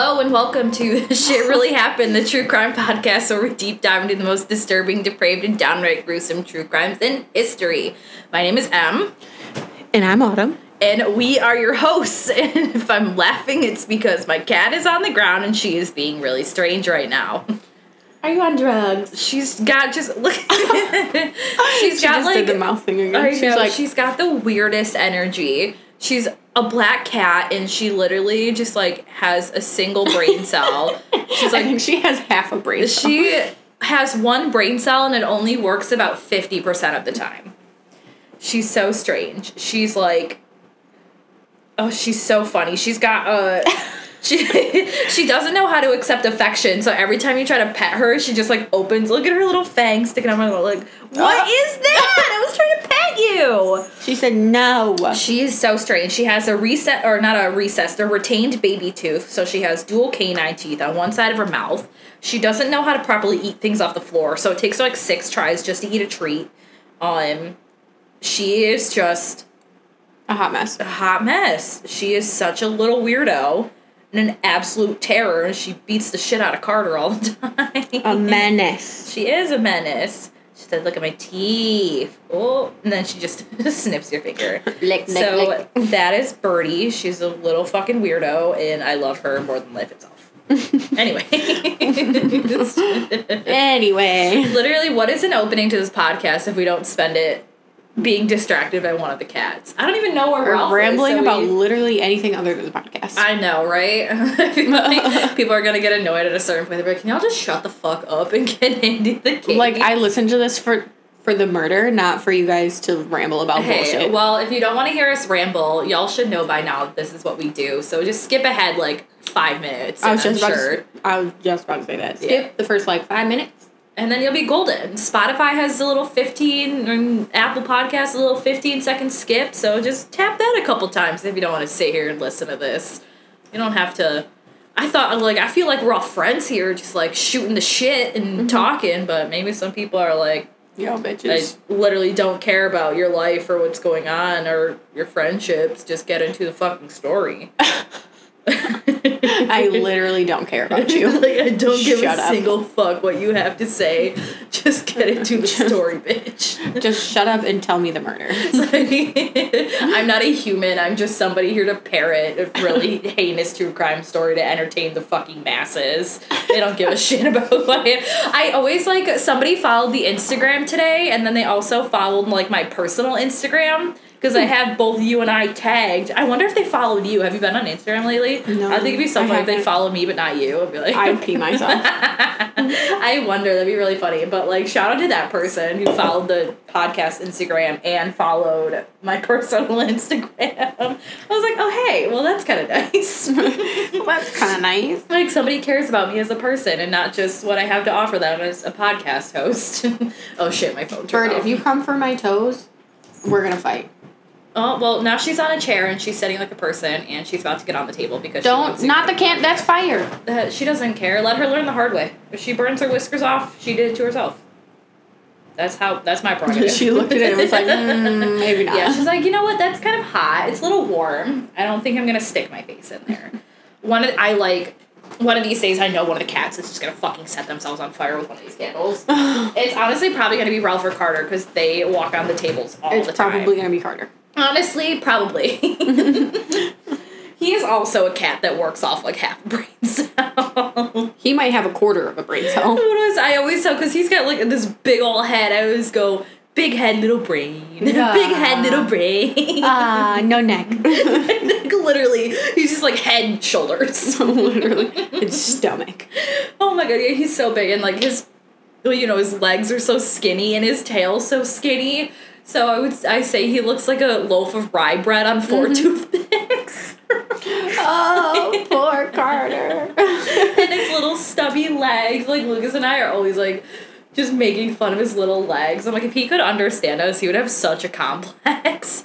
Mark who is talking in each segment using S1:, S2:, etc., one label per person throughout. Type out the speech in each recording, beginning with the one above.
S1: Hello and welcome to Shit Really Happened, the true crime podcast where we deep dive into the most disturbing, depraved, and downright gruesome true crimes in history. My name is Em,
S2: And I'm Autumn.
S1: and we are your hosts. And if I'm laughing, it's because my cat is on the ground and she is being really strange right now.
S2: Are you on drugs?
S1: She's got just look. she's
S2: She
S1: got
S2: just
S1: like
S2: did the mouth thing again.
S1: I
S2: She's
S1: know.
S2: like,
S1: she's got the weirdest energy. She's a black cat, and she literally just like has a single brain cell. She's like
S2: she has half a brain. cell.
S1: she has one brain cell, and it only works about fifty percent of the time. She's so strange. She's like, oh, she's so funny. She's got a. She she doesn't know how to accept affection, so every time you try to pet her, she just like opens. Look at her little fangs sticking out my little like. What
S2: Ah.
S1: is that? I was trying to pet you.
S2: She said no.
S1: She is so strange. She has a reset, or not a recessed, a retained baby tooth. So she has dual canine teeth on one side of her mouth. She doesn't know how to properly eat things off the floor, so it takes her like six tries just to eat a treat. Um, she is just
S2: A hot mess.
S1: a hot mess. She is such a little weirdo and an absolute terror. and She beats the shit out of Carter all the time.
S2: A menace.
S1: She is a menace. She said, "Look at my teeth." Oh, and then she just snips your finger.
S2: Lick, lick,
S1: so
S2: lick.
S1: that is Birdie. She's a little fucking weirdo, and I love her more than life itself. anyway,
S2: Anyway.
S1: literally, what is an opening to this podcast if we don't spend it being distracted by one of the cats? I don't even know where
S2: We're
S1: Ralph is,
S2: rambling
S1: so
S2: about
S1: we-
S2: literally anything other than the podcast.
S1: I know, right? Like people are gonna get annoyed at a certain point. They're like, "Can y'all just shut the fuck up and get into the game?"
S2: like I listened to this for for the murder, not for you guys to ramble about
S1: Hey,
S2: bullshit.
S1: well, if you don't want to hear us ramble, y'all should know by now that this is what we do. So just skip ahead like five minutes.
S2: I was just about
S1: sure.
S2: to, I was just about to say that. Skip
S1: Yeah.
S2: the first like five minutes.
S1: And then you'll be golden. Spotify has a little 15, and Apple Podcasts a little 15 second skip. So just tap that a couple times if you don't want to sit here and listen to this. You don't have to. I thought like I feel like we're all friends here, just like shooting the shit and
S2: Mm-hmm.
S1: talking. But maybe some people are like,
S2: Yo,
S1: I
S2: bitches.
S1: literally don't care about your life or what's going on or your friendships. Just get into the fucking story.
S2: I literally don't care about you.
S1: like I don't give
S2: Shut
S1: a
S2: up.
S1: single fuck what you have to say. Just get into the story, bitch.
S2: just shut up and tell me the murder.
S1: I'm not a human. I'm just somebody here to parrot a really heinous true crime story to entertain the fucking masses. They don't give a shit about who I. I always like somebody followed the Instagram today, and then they also followed like my personal Instagram because I have both you and I tagged. I wonder if they followed you. Have you been on Instagram lately?
S2: No,
S1: I think it'd be so funny if they followed me but not you. I'd be like,
S2: I'd pee myself.
S1: I wonder that'd be really funny. But like, shout out to that person who followed the podcast Instagram and followed my personal Instagram. I was like, oh hey, well that's kind of nice.
S2: well, that's kind of nice.
S1: like somebody cares about me as a person and not just what I have to offer them as a podcast host. oh shit, my phone. turned
S2: Bird,
S1: off.
S2: if you come for my toes, we're gonna fight.
S1: Oh well, now she's on a chair and she's sitting like a person and she's about to get on the table because
S2: Don't not the can. That's fire.
S1: Uh, she doesn't care. Let her learn the hard way. If she burns her whiskers off, she did it to herself. That's how. That's my prerogative.
S2: She looked at it and was like, mm, maybe not.
S1: yeah, she's like, you know what? That's kind of hot. It's a little warm. I don't think I'm gonna stick my face in there. One of I like. One of these days, I know one of the cats is just gonna fucking set themselves on fire with one of these candles. it's honestly probably gonna be Ralph or Carter because they walk on the tables all
S2: it's
S1: the time.
S2: It's probably gonna be Carter.
S1: Honestly, probably. he is also a cat that works off like half a brain cell.
S2: He might have a quarter of a brain cell.
S1: what was I always tell because he's got like this big old head. I always go big head, little brain.
S2: Yeah.
S1: big head, little brain.
S2: Ah, no neck.
S1: Like, literally, he's just like head, shoulders.
S2: Literally, it's stomach.
S1: oh my god, yeah, he's so big and like his, well, you know, his legs are so skinny and his tail so skinny. So I would I say he looks like a loaf of rye bread on 4 mm-hmm. toothpicks.
S2: Oh, poor Carter.
S1: and his little stubby legs. Like Lucas and I are always like just making fun of his little legs. I'm like, if he could understand us, he would have such a complex.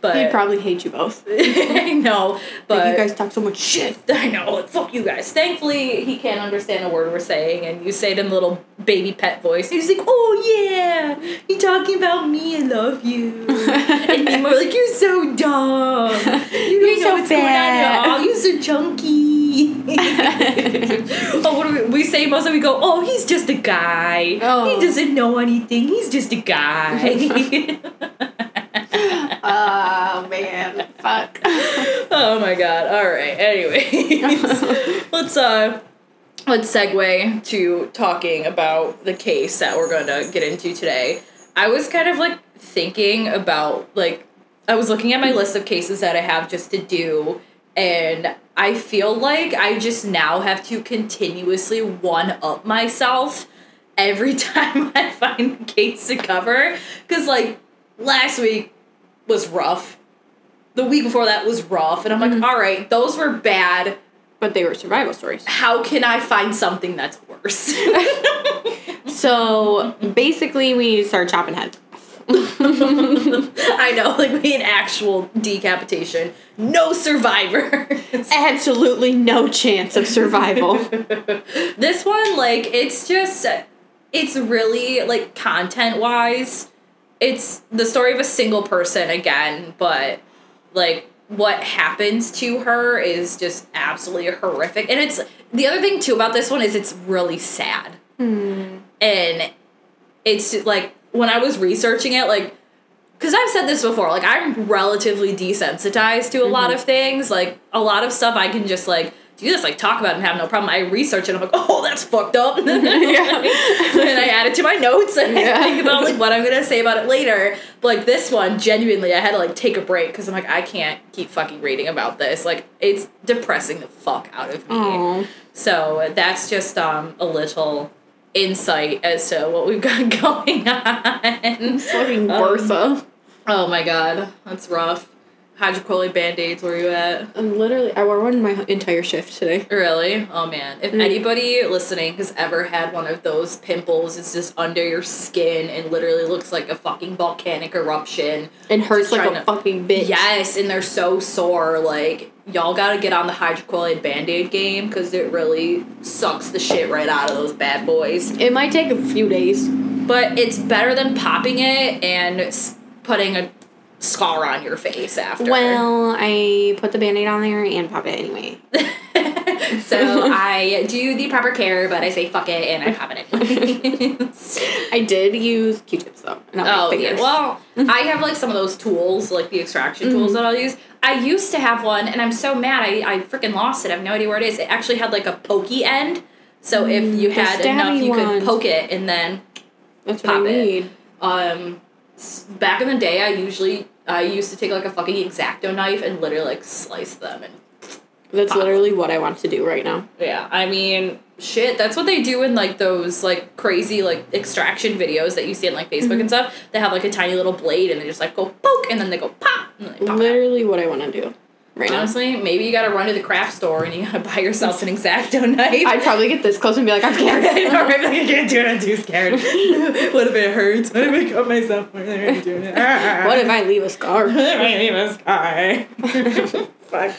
S1: But
S2: He'd probably hate you both.
S1: I know, but
S2: Like, you guys talk so much shit.
S1: I know, like, fuck you guys. Thankfully, he can't understand a word we're saying, and you say it in a little baby pet voice. He's like, oh yeah, you talking about me, I love you. and me more like, you're so dumb. You know
S2: so
S1: what's going on
S2: fat."
S1: at all. You're so chunky. oh, what do we, we say most of we go, oh, he's just a guy.
S2: Oh.
S1: He doesn't know anything. He's just a guy.
S2: Oh man, fuck.
S1: oh my god. All right. Anyways, let's uh let's segue to talking about the case that we're going to get into today. I was kind of like thinking about like I was looking at my list of cases that I have just to do and I feel like I just now have to continuously one up myself every time I find a case to cover cuz like last week was rough. The week before that was rough and I'm like, mm-hmm. "All right, those were bad.
S2: But they were survival stories.
S1: How can I find something that's worse?"
S2: So basically, we need to start chopping heads.
S1: I know, like we need actual decapitation. No survivors.
S2: Absolutely no chance of survival.
S1: this one, like, it's just, it's really, like, content wise, it's the story of a single person again, but, like, what happens to her is just absolutely horrific. And it's, the other thing, too, about this one is it's really sad. Hmm. And it's, like, when I was researching it, like, because I've said this before, like I'm relatively desensitized to a lot mm-hmm. of things. Like a lot of stuff I can just like do this, like talk about it and have no problem. I research it, I'm like, oh, that's fucked up. and I add it to my notes and I think about like what I'm gonna say about it later. But like this one, genuinely, I had to like take a break because I'm like, I can't keep fucking reading about this. Like it's depressing the fuck out of me.
S2: Oh,
S1: So that's just um a little insight as to what we've got going on.
S2: fucking
S1: Um,
S2: Bertha.
S1: Oh my god, that's rough. Hydrocolloid band-aids, where you at?
S2: I'm literally, I wore one my entire shift today.
S1: Really? Oh man. If
S2: Mm.
S1: anybody listening has ever had one of those pimples, it's just under your skin and literally looks like a fucking volcanic eruption.
S2: And hurts like a
S1: to-
S2: fucking bitch.
S1: Yes, and they're so sore. Like, y'all gotta get on the hydrocolloid band-aid game because it really sucks the shit right out of those bad boys.
S2: It might take a few days.
S1: But it's better than popping it and putting a scar on your face after.
S2: Well, I put the band-aid on there and pop it anyway.
S1: so I do the proper care, but I say fuck it and I pop it anyways.
S2: I did use Q-tips though.
S1: Oh yeah. Well, mm-hmm. I have like some of those tools, like the extraction tools that mm-hmm. I'll use. I used to have one, and I'm so mad. I I freaking lost it. I have no idea where it is. It actually had like a pokey end. So if mm, you
S2: the
S1: had enough, you could poke it, and then
S2: that's what
S1: pop it.
S2: need.
S1: um, back in the day, I usually I used to take like a fucking exacto knife and literally like slice them and
S2: That's literally what I want to do right now.
S1: Yeah, I mean, shit, that's what they do in like those like crazy like extraction videos that you see on like Facebook
S2: Mm-hmm.
S1: and stuff. They have like a tiny little blade and they just like go poke and then they go pop and they pop. out.
S2: Literally what I want to do right now.
S1: Honestly, maybe you gotta run to the craft store and you gotta buy yourself an exacto knife.
S2: I'd probably get this close and be like, I'm
S1: I
S2: scared.
S1: right? Like, I can't do it. I'm too scared. what if it hurts? What if I cut myself more than I'm doing it?
S2: what if I leave a scar?
S1: What if I leave a scar? Fuck.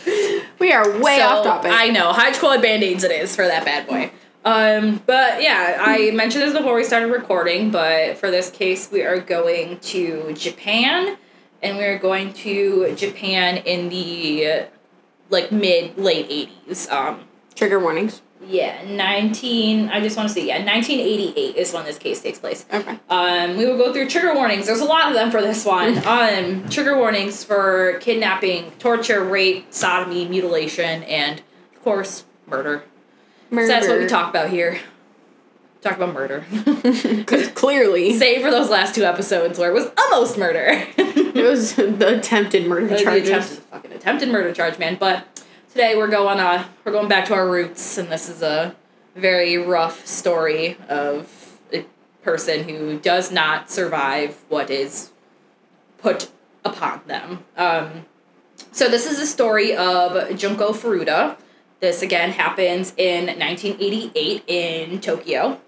S2: We are way
S1: So,
S2: off topic.
S1: I know. High Hydrocolloid band-aids it is for that bad boy. Um, but yeah, I mentioned this before we started recording, but for this case we are going to Japan and we're going to Japan in the like mid late 80s. Um
S2: Trigger warnings.
S1: yeah, 19 I just want to say yeah, 1988 is when this case takes place.
S2: Okay.
S1: Um, we will go through trigger warnings. There's a lot of them for this one. um, trigger warnings for kidnapping, torture, rape, sodomy, mutilation, and of course, murder.
S2: Murder.
S1: So that's what we talk about here. Talk about murder.
S2: Because clearly,
S1: Save for those last two episodes where it was almost murder.
S2: it was the attempted murder
S1: the
S2: charges.
S1: attempted, fucking attempted murder charge, man. But today we're going uh we're going back to our roots, and this is a very rough story of a person who does not survive what is put upon them. Um, so this is a story of Junko Furuta. This again happens in 1988 in Tokyo.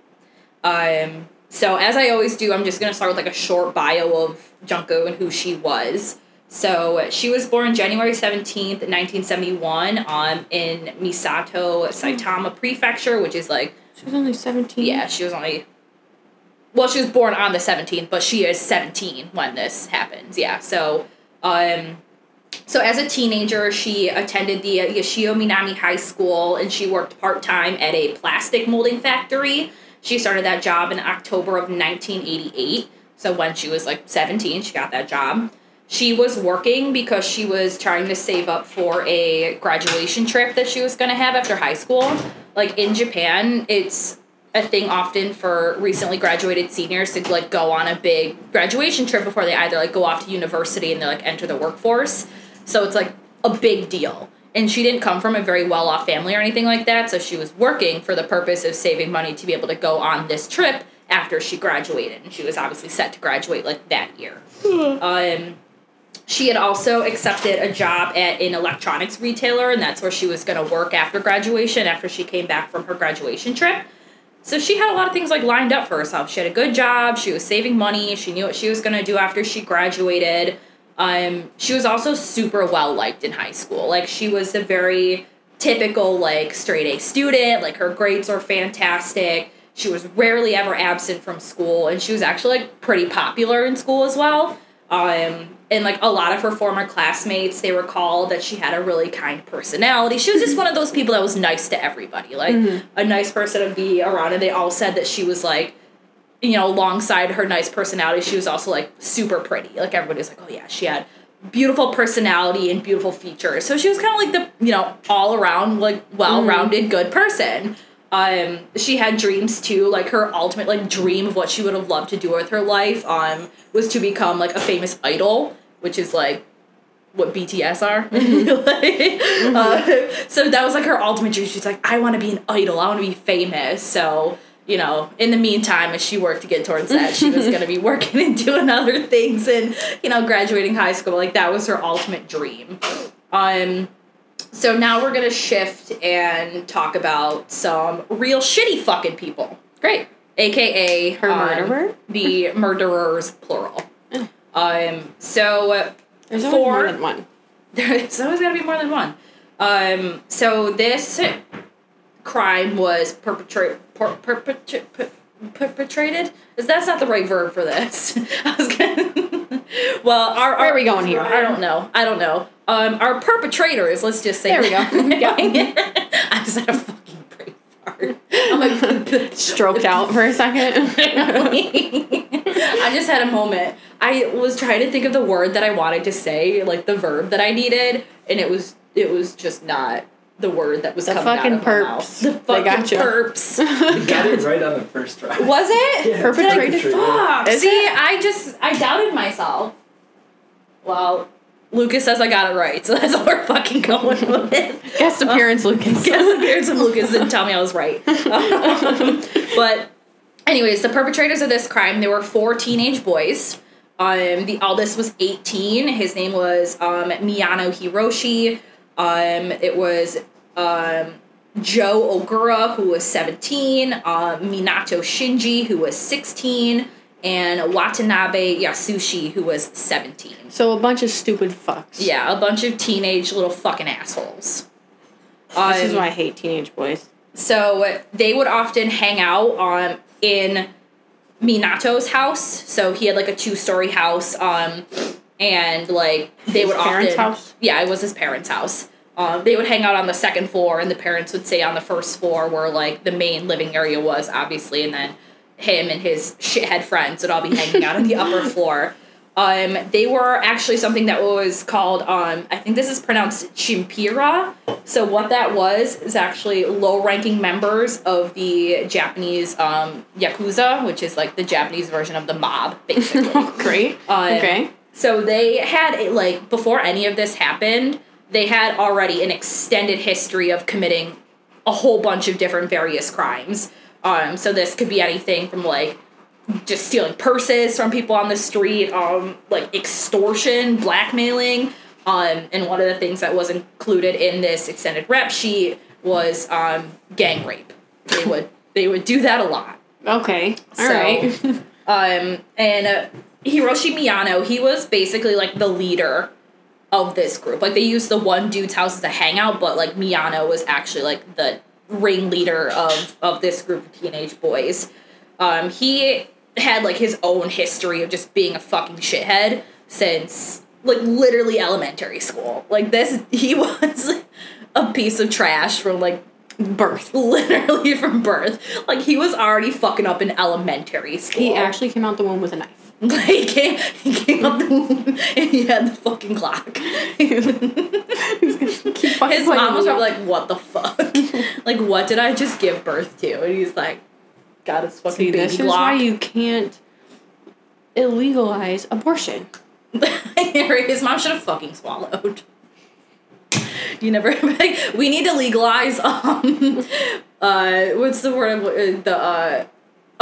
S1: Um, so as I always do, I'm just gonna start with like a short bio of Junko and who she was. So she was born January 17th, 1971, um, in Misato, Saitama Prefecture, which is like,
S2: She was only 17.
S1: yeah, she was only, well, she was born on the 17th, but she is 17 when this happens. Yeah, so, um, so as a teenager, she attended the Yashio Minami High School and she worked part time at a plastic molding factory. She started that job in October of 1988. So when she was like 17, she got that job. She was working because she was trying to save up for a graduation trip that she was going to have after high school. Like in Japan, it's a thing often for recently graduated seniors to like go on a big graduation trip before they either like go off to university and they like enter the workforce. So it's like a big deal. And she didn't come from a very well off family or anything like that, so she was working for the purpose of saving money to be able to go on this trip after she graduated. And she was obviously set to graduate like that year. Um, she had also accepted a job at an electronics retailer, and that's where she was going to work after graduation, after she came back from her graduation trip. So she had a lot of things like lined up for herself. She had a good job. She was saving money. She knew what she was going to do after she graduated. Um, she was also super well liked in high school. Like she was a very typical like straight A student. Like her grades were fantastic. She was rarely ever absent from school, and she was actually like pretty popular in school as well. Um, and like a lot of her former classmates, they recall that she had a really kind personality. She was just one of those people that was nice to everybody, like a nice person to be around. And they all said that she was like, you know, alongside her nice personality, she was also like super pretty. Like everybody was like, oh yeah, she had beautiful personality and beautiful features. So she was kind of like the you know all around like well rounded good person. Um, she had dreams too. Like her ultimate like dream of what she would have loved to do with her life um was to become like a famous idol, which is like what BTS are. Like, uh, so that was like her ultimate dream. She's like, I want to be an idol. I want to be famous. So you know, in the meantime, as she worked to get towards that, she was going to be working and doing other things and you know, graduating high school. Like that was her ultimate dream. Um. So now we're gonna shift and talk about some real shitty fucking people.
S2: Great.
S1: AKA
S2: Her
S1: um,
S2: murderer?
S1: The murderers plural. Um so
S2: There's always
S1: For-
S2: more than one.
S1: there's always gotta be more than one. Um, so this crime was perpetrate per, perpetra- per, perpetrated. Is that's not the right verb for this? I was gonna. well, our,
S2: Where are we going here?
S1: I don't know. I don't know. Um, our perpetrators. Let's just say.
S2: There we go. Yeah.
S1: I just had a fucking brain fart. I'm like
S2: Stroked out for a second.
S1: I just had a moment. I was trying to think of the word that I wanted to say, like the verb that I needed, and it was it was just not the word that was
S2: The
S1: coming
S2: fucking
S1: out of my
S2: perps.
S1: mouth. The
S2: They
S1: fucking
S2: got you.
S1: perps.
S3: You got it right on the first try.
S1: Was it?
S3: Yeah,
S2: Perpetrated?
S3: perpetrated.
S1: Fuck.
S2: Is
S1: See,
S2: it?
S1: I just I doubted myself. Well, Lucas says I got it right, so that's all we're fucking going with.
S2: Guest appearance, Lucas.
S1: Guest appearance of Lucas didn't tell me I was right. Um, but, anyways, the perpetrators of this crime, there were four teenage boys. Um, the eldest was 18. His name was um, Miyano Hiroshi. Um, it was um, Joe Ogura, who was 17. Uh, Minato Shinji, who was 16. And Watanabe Yasushi, who was 17.
S2: So a bunch of stupid fucks.
S1: Yeah, a bunch of teenage little fucking assholes.
S2: This is
S1: Um,
S2: why I hate teenage boys.
S1: so they would often hang out um, in Minato's house. So he had like a two story house. Um, and like they
S2: His
S1: would often
S2: house?
S1: yeah it was his parents' house. Um, they would hang out on the second floor, and the parents would stay on the first floor where like the main living area was, obviously, and then him and his shithead friends would all be hanging out on the upper floor. Um, they were actually something that was called, um, I think this is pronounced chinpira. So what that was is actually low-ranking members of the Japanese um, yakuza, which is like the Japanese version of the mob, basically.
S2: Great.
S1: Um,
S2: okay.
S1: So they had a, like before any of this happened, they had already an extended history of committing a whole bunch of different various crimes. Um, so this could be anything from like just stealing purses from people on the street, um, like extortion, blackmailing, um, and one of the things that was included in this extended rep sheet was um, gang rape. They would they would do that a lot.
S2: Okay. All
S1: So-
S2: right.
S1: Um, and uh, Hiroshi Miyano, he was basically like the leader of this group. Like they used the one dude's house as a hangout, but like Miyano was actually like the ringleader of of this group of teenage boys. Um, he had like his own history of just being a fucking shithead since like literally elementary school. Like this, he was a piece of trash from like
S2: Birth.
S1: literally from birth. Like he was already fucking up in elementary school.
S2: He actually came out the womb with a knife.
S1: Like he came, he came up the womb and he had the fucking clock.
S2: Keep fucking
S1: His mom was probably like, "What the fuck? like, what did I just give birth to?" And he's like, "Got his fucking
S2: See,
S1: baby
S2: this is why you can't illegalize abortion.
S1: his mom should have fucking swallowed. You never like, we need to legalize um uh what's the word uh, the uh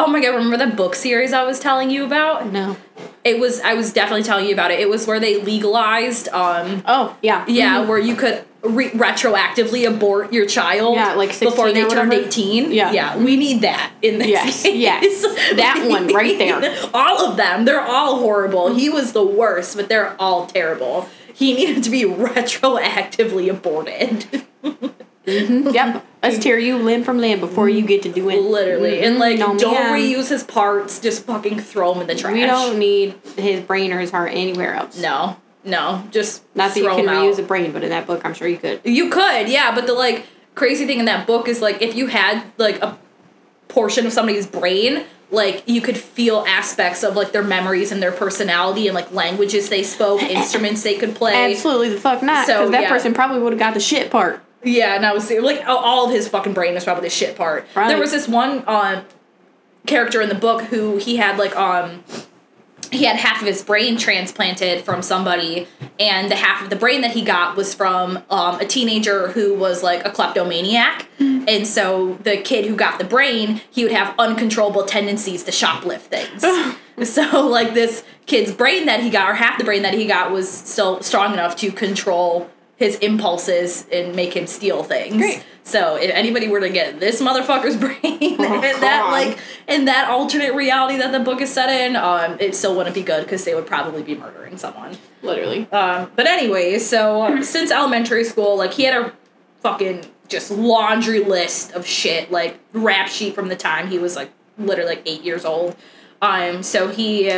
S1: oh my god remember that book series I was telling you about
S2: No.
S1: it was I was definitely telling you about it it was where they legalized um
S2: Oh, yeah.
S1: yeah where you could re- retroactively abort your child
S2: Yeah, like 16
S1: before they turned 18
S2: Yeah.
S1: yeah we need that in this
S2: Yes,
S1: case.
S2: yes. That one right there.
S1: all of them they're all horrible he was the worst but they're all terrible he needed to be retroactively aborted
S2: Mhm. Yep. Let's tear you limb from limb before you get to do it.
S1: literally and like
S2: No,
S1: don't
S2: ma'am.
S1: reuse his parts just fucking throw him in the trash
S2: We don't need his brain or his heart anywhere else.
S1: no no just
S2: Not that you can reuse a brain, but in that book, I'm sure you could.
S1: You could, yeah, but the like crazy thing in that book is like if you had like a portion of somebody's brain, like you could feel aspects of like their memories and their personality and like languages they spoke, instruments they could play.
S2: Absolutely the fuck not.
S1: So,
S2: Because that
S1: yeah.
S2: person probably would have got the shit part.
S1: Yeah, and I was like all- of his fucking brain was probably the shit part.
S2: Right.
S1: There was this one um character in the book who he had like um he had half of his brain transplanted from somebody and the half of the brain that he got was from um, a teenager who was like a kleptomaniac and so the kid who got the brain he would have uncontrollable tendencies to shoplift things so like this kid's brain that he got or half the brain that he got was still strong enough to control his impulses and make him steal things
S2: Great.
S1: so if anybody were to get this motherfucker's brain
S2: Oh,
S1: and that like in that alternate reality that the book is set in, um, it still wouldn't be good because they would probably be murdering someone.
S2: Literally.
S1: Um, but anyway, so since elementary school, like he had a fucking just laundry list of shit, like rap sheet from the time he was like literally like eight years old. Um, so he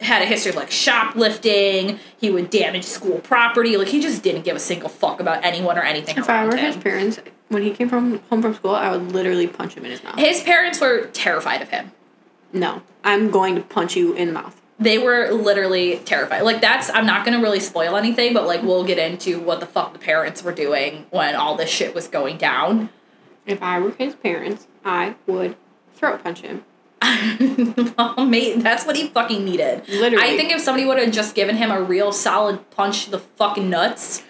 S1: had a history of like shoplifting. He would damage school property. Like he just didn't give a single fuck about anyone or anything
S2: If I were his parents, when he came from home from school, I would literally punch him in his mouth.
S1: His parents were terrified of him.
S2: No, I'm going to punch you in the mouth.
S1: they were literally terrified. Like that's I'm not gonna really spoil anything, but like we'll get into what the fuck the parents were doing when all this shit was going down.
S2: If I were his parents, I would throat punch him.
S1: well, mate, that's what he fucking needed.
S2: Literally.
S1: I think if somebody would have just given him a real solid punch to the fucking nuts,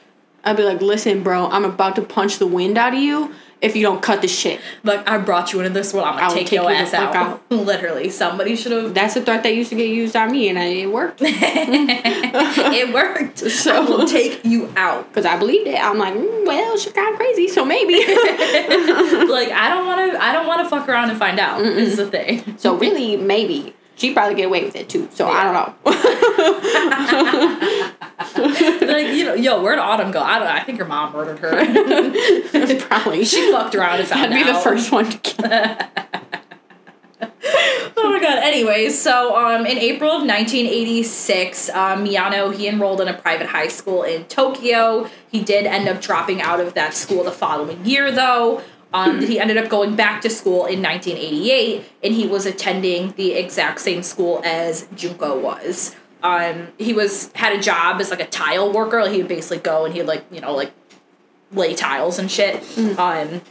S2: I'd be like, listen, bro, I'm about to punch the wind out of you if you don't cut the shit.
S1: like I brought you into this world, I'm
S2: I
S1: gonna take,
S2: take
S1: your
S2: you
S1: ass
S2: fuck
S1: out. literally, somebody should have.
S2: That's a threat that used to get used on me, and it worked.
S1: it worked.
S2: So-
S1: I will take you out.
S2: Because I believed it. I'm like, mm, well, she's kind of crazy, so maybe.
S1: like I don't want to. I don't want to fuck around and find out. This Is the thing.
S2: so really, maybe. She'd probably get away with it, too. So I don't know.
S1: like you know, yo, where'd Autumn go? I don't. I think her mom murdered her.
S2: probably.
S1: she fucked around and found
S2: I'd be
S1: out.
S2: the first one to kill.
S1: Oh my god. Anyway, so um, in April of 1986, um, Miyano he enrolled in a private high school in Tokyo. He did end up dropping out of that school the following year, though. Um, he ended up going back to school in 1988, and he was attending the exact same school as Junko was. Um, he was had a job as like a tile worker. Like he would basically go and he'd like you know like lay tiles and shit. Um,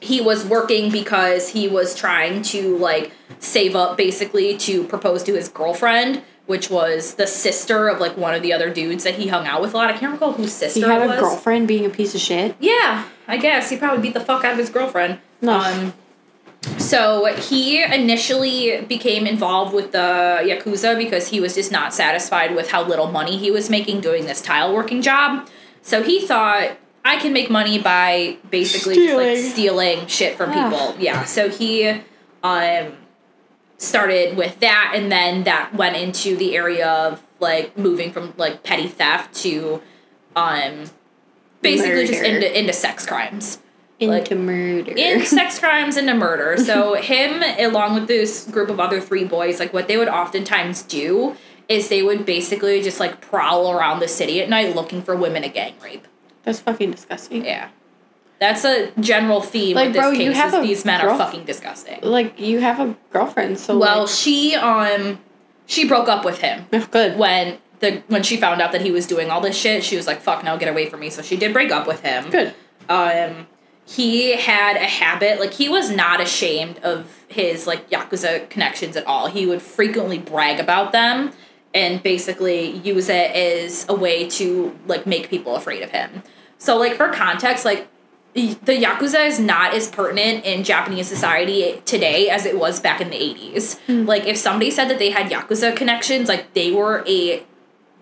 S1: he was working because he was trying to like save up basically to propose to his girlfriend, which was the sister of like one of the other dudes that he hung out with a lot. I can't recall whose sister
S2: He had a
S1: was.
S2: girlfriend being a piece of shit.
S1: Yeah, I guess he probably beat the fuck out of his girlfriend.
S2: No.
S1: Um, so he initially became involved with the yakuza because he was just not satisfied with how little money he was making doing this tile working job. So he thought I can make money by basically just like
S2: Stealing.
S1: stealing shit from
S2: Ah.
S1: people. Yeah. So he um started with that and then that went into the area of like moving from like petty theft to Um, basically just into into sex crimes.
S2: Into
S1: Like,
S2: murder.
S1: in sex crimes into murder. So him, along with this group of other three boys, like what they would oftentimes do is they would basically just like prowl around the city at night looking for women to gang rape.
S2: That's fucking disgusting.
S1: Yeah, that's a general theme
S2: Like,
S1: with this
S2: bro,
S1: case.
S2: you have
S1: is
S2: a
S1: these men
S2: girl-
S1: are fucking disgusting.
S2: Like you have a girlfriend, so
S1: Well,
S2: like,
S1: she um she broke up with him
S2: oh, good.
S1: when the when she found out that he was doing all this shit. She was like, "Fuck no, get away from me." So she did break up with him.
S2: Good.
S1: um he had a habit like he was not ashamed of his like yakuza connections at all he would frequently brag about them and basically use it as a way to like make people afraid of him so like for context like the yakuza is not as pertinent in japanese society today as it was back in the 80s like if somebody said that they had yakuza connections like they were a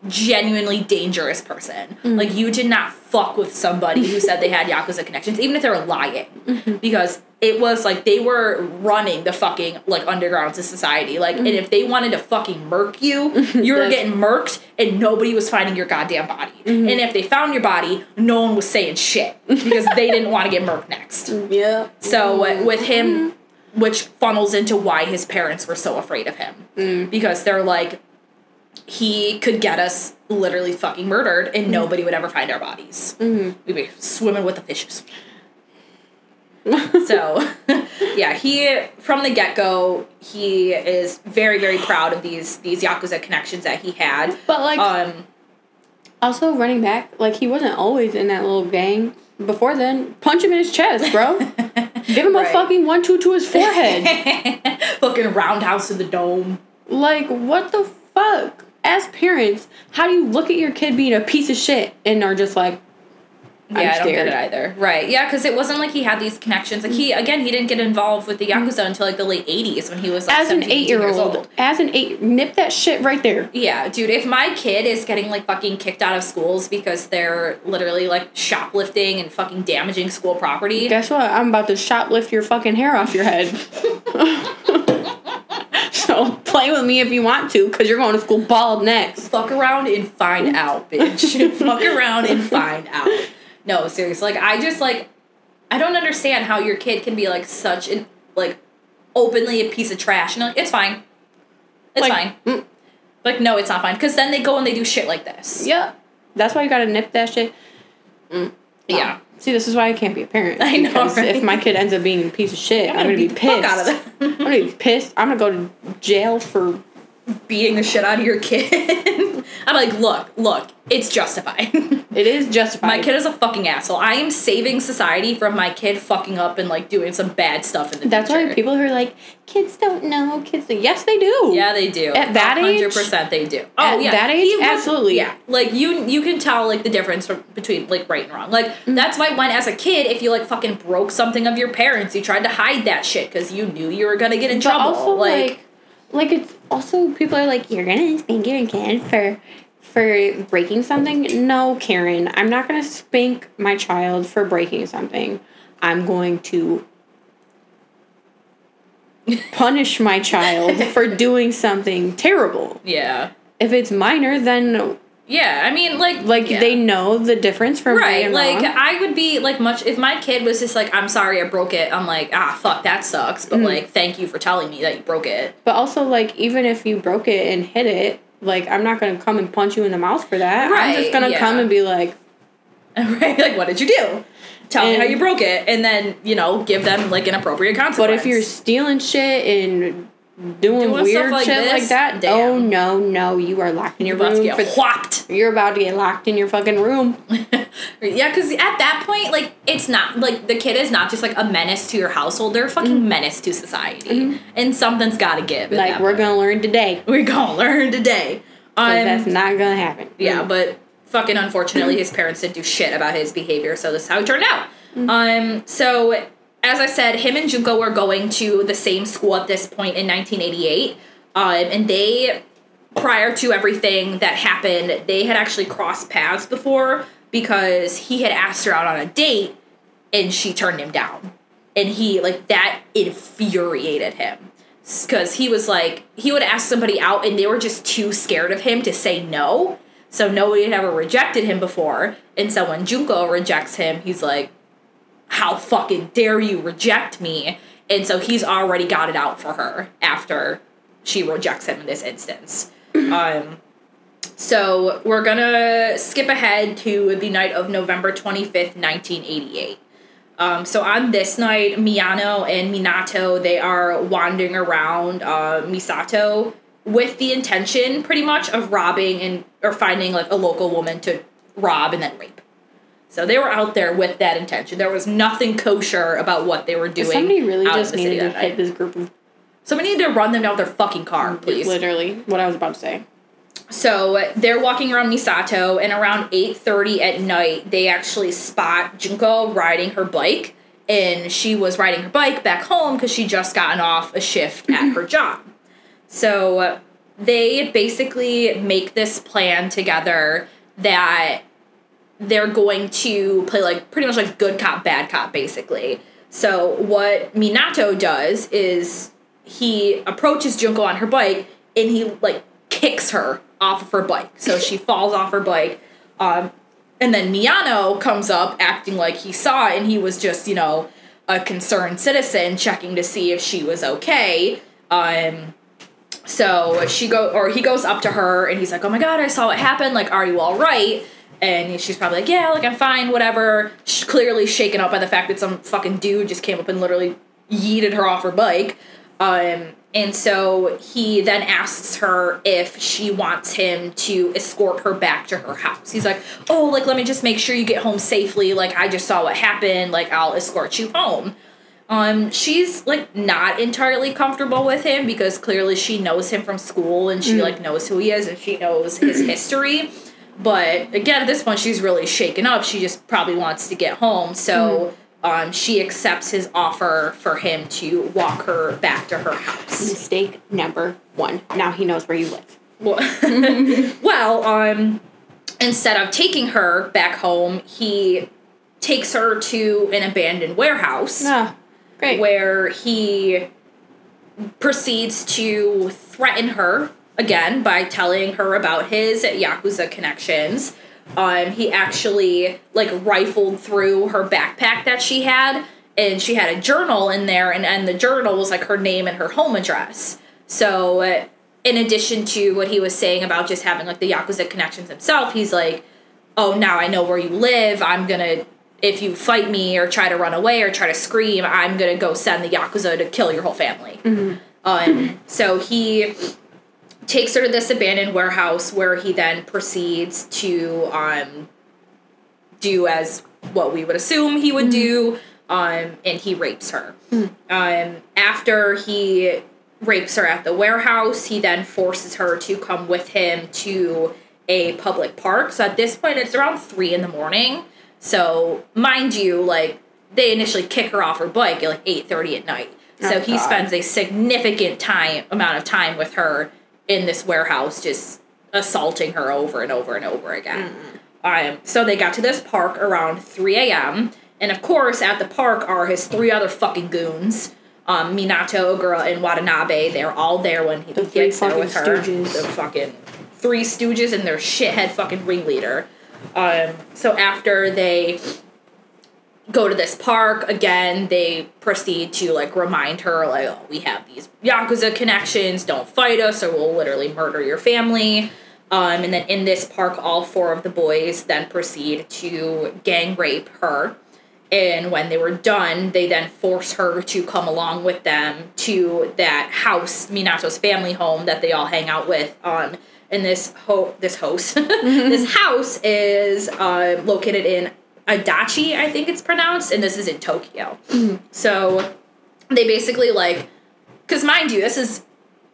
S1: genuinely dangerous person. Mm. Like you did not fuck with somebody who said they had yakuza connections, even if they were lying, mm-hmm. because it was like they were running the fucking like undergrounds of society. Like, and mm-hmm. if they wanted to fucking murk you, you were getting murked, and nobody was finding your goddamn body. Mm-hmm. And if they found your body, no one was saying shit because they didn't want to get murked next.
S2: Yeah.
S1: So uh, with him, which funnels into why his parents were so afraid of him, mm. because they're like, he could get us literally fucking murdered, and nobody would ever find our bodies. We'd be swimming with the fishes. so, yeah, he from the get go, he is very very proud of these these yakuza connections that he had.
S2: But like
S1: Um,
S2: also running back, like he wasn't always in that little gang. Before then, punch him in his chest, bro. Give him
S1: Right.
S2: a fucking one two to his forehead.
S1: fucking roundhouse to the dome.
S2: like what the fuck? As parents, how do you look at your kid being a piece of shit and are just like,
S1: Yeah,
S2: I'm
S1: I don't get it either. Right. Yeah, because it wasn't like he had these connections. Like he mm-hmm. again, he didn't get involved with the Yakuza until like the late eighties when he was like
S2: as an eight year
S1: 18 years
S2: old, as an eight, nip that shit right there.
S1: Yeah, dude, if my kid is getting like fucking kicked out of schools because they're literally like shoplifting and fucking damaging school property,
S2: Guess what? I'm about to shoplift your fucking hair off your head. so play with me if you want to, because you're going to school bald next.
S1: fuck around and find out, bitch. fuck around and find out. No, seriously. Like I just like I don't understand how your kid can be like such an like openly a piece of trash. And like, it's fine. It's
S2: Like,
S1: fine.
S2: mm.
S1: Like, no, it's not fine. Because then they go and they do shit like this.
S2: Yeah. That's why you gotta nip that shit.
S1: Yeah.
S2: See, this is why I can't be a parent.
S1: I know, right?
S2: If my kid ends up being a piece of shit, I'm, gonna be
S1: beat the
S2: pissed.
S1: fuck out of them.
S2: I'm gonna be pissed. I'm gonna go to jail for.
S1: Beating the shit out of your kid. I'm like, look, look, it's justified.
S2: It is justified.
S1: my kid is a fucking asshole. I am saving society from my kid fucking up and like doing some bad stuff in the
S2: That's
S1: future.
S2: why people who are like, kids don't know. Kids, don't. yes, they do.
S1: Yeah, they do.
S2: At that age?
S1: hundred percent, they do. Oh
S2: At
S1: yeah,
S2: that age?
S1: Was-
S2: Absolutely.
S1: Yeah, like you, you can tell like the difference from, between like right and wrong. Like
S2: Mm-hmm.
S1: that's why when as a kid, if you like fucking broke something of your parents, you tried to hide that shit because you knew you were gonna get in
S2: But
S1: trouble.
S2: also,
S1: like,
S2: like, like it's also people are like, you're gonna spank your kid for for breaking something. No, Karen, I'm not gonna spank my child for breaking something. I'm going to punish my child for doing something terrible.
S1: yeah,
S2: If it's minor, then
S1: yeah. I mean, like,
S2: like
S1: yeah.
S2: they know the difference from right,
S1: like
S2: wrong.
S1: I would be like much if my kid was just like, I'm sorry I broke it, I'm like, ah fuck, that sucks.
S2: Mm.
S1: But like, thank you for telling me that you broke it.
S2: But also, like, even if you broke it and hit it, like, I'm not gonna come and punch you in the mouth for that.
S1: Right, I'm
S2: just gonna
S1: yeah.
S2: come and be like,
S1: right? Like, what did you do? Tell me how you broke it, and then you know, give them like an appropriate consequence.
S2: but if you're stealing shit and doing,
S1: Doing
S2: weird
S1: like
S2: shit
S1: this,
S2: like that,
S1: damn.
S2: oh no, no, you are locked in your
S1: you're about to
S2: room.
S1: get whopped.
S2: you're about to get locked in your fucking room.
S1: yeah, because at that point, like, it's not like the kid is not just like a menace to your household; they're a fucking menace to society, and something's got to give.
S2: Mm-hmm. like, we're
S1: point.
S2: gonna learn today.
S1: we're gonna learn today. Um,
S2: that's not gonna happen.
S1: Yeah,
S2: Mm.
S1: but fucking unfortunately, his parents didn't do shit about his behavior, so this is how it turned out. Um, so as I said, him and Junko were going to the same school at this point in 1988, um, and they, prior to everything that happened, they had actually crossed paths before because he had asked her out on a date, and she turned him down, and he like that infuriated him. Because he was like he would ask somebody out and they were just too scared of him to say no. So nobody had ever rejected him before. And so when Junko rejects him, he's like, How fucking dare you reject me? And so he's already got it out for her after she rejects him in this instance. um, so we're gonna skip ahead to the night of November 25th, 1988. Um, so on this night, Miyano and Minato they are wandering around uh, Misato with the intention, pretty much, of robbing and or finding like a local woman to rob and then rape. So they were out there with that intention. There was nothing kosher about what they were doing.
S2: Somebody really just needed to hit this group of
S1: Somebody needed to run them down with their fucking car, mm, please.
S2: literally what I was about to say.
S1: So they're walking around Misato, and around eight thirty at night, they actually spot Junko riding her bike, and she was riding her bike back home because she just gotten off a shift at her job. So they basically make this plan together that they're going to play like pretty much like good cop bad cop basically. So what Minato does is he approaches Junko on her bike and he like kicks her off of her bike. So she falls off her bike. Um, and then Miyano comes up acting like he saw it and he was just, you know, a concerned citizen checking to see if she was okay. Um, so she go or he goes up to her and he's like, "Oh my god, I saw what happened. Like, are you all right?" And she's probably like, "Yeah, like I'm fine, whatever." She's clearly shaken up by the fact that some fucking dude just came up and literally yeeted her off her bike. Um, and so he then asks her if she wants him to escort her back to her house. He's like, "Oh, like let me just make sure you get home safely. Like I just saw what happened. Like I'll escort you home." Um, she's like not entirely comfortable with him because clearly she knows him from school and she like knows who he is and she knows his history. But again, at this point, she's really shaken up. She just probably wants to get home. So um, she accepts his offer for him to walk her back to her house.
S2: Mistake number one. Now he knows where you live.
S1: Well, well, um, instead of taking her back home, he takes her to an abandoned warehouse
S2: Ah, great.
S1: where he proceeds to threaten her again by telling her about his yakuza connections. Um, he actually like rifled through her backpack that she had, and she had a journal in there, and and the journal was like her name and her home address. So, uh, in addition to what he was saying about just having like the yakuza connections himself, he's like, "Oh, now I know where you live. I'm gonna." If you fight me or try to run away or try to scream, I'm gonna go send the yakuza to kill your whole family. Um, so he takes her to this abandoned warehouse where he then proceeds to um, do as what we would assume he would do, um, and he rapes her. Um, after he rapes her at the warehouse, he then forces her to come with him to a public park. So at this point, it's around three in the morning. So mind you, like they initially kick her off her bike at like eight thirty at night. So
S2: Oh,
S1: he
S2: God.
S1: spends a significant time amount of time with her in this warehouse, just assaulting her over and over and over again. Um, so they got to this park around 3 a.m. And of course, at the park are his three other fucking goons. Um, Minato, Ogura, and Watanabe. They're all there when he
S2: The
S1: gets there with her.
S2: stooges.
S1: The fucking three stooges and their shithead fucking ringleader. Um, so after they go to this park again they proceed to like remind her like oh, we have these yakuza connections don't fight us or we'll literally murder your family. Um, and then in this park all four of the boys then proceed to gang rape her. And when they were done they then force her to come along with them to that house minato's family home that they all hang out with um, and this ho- this host this house is uh, located in Adachi, I think it's pronounced, and this is in Tokyo. So they basically like, because mind you, this is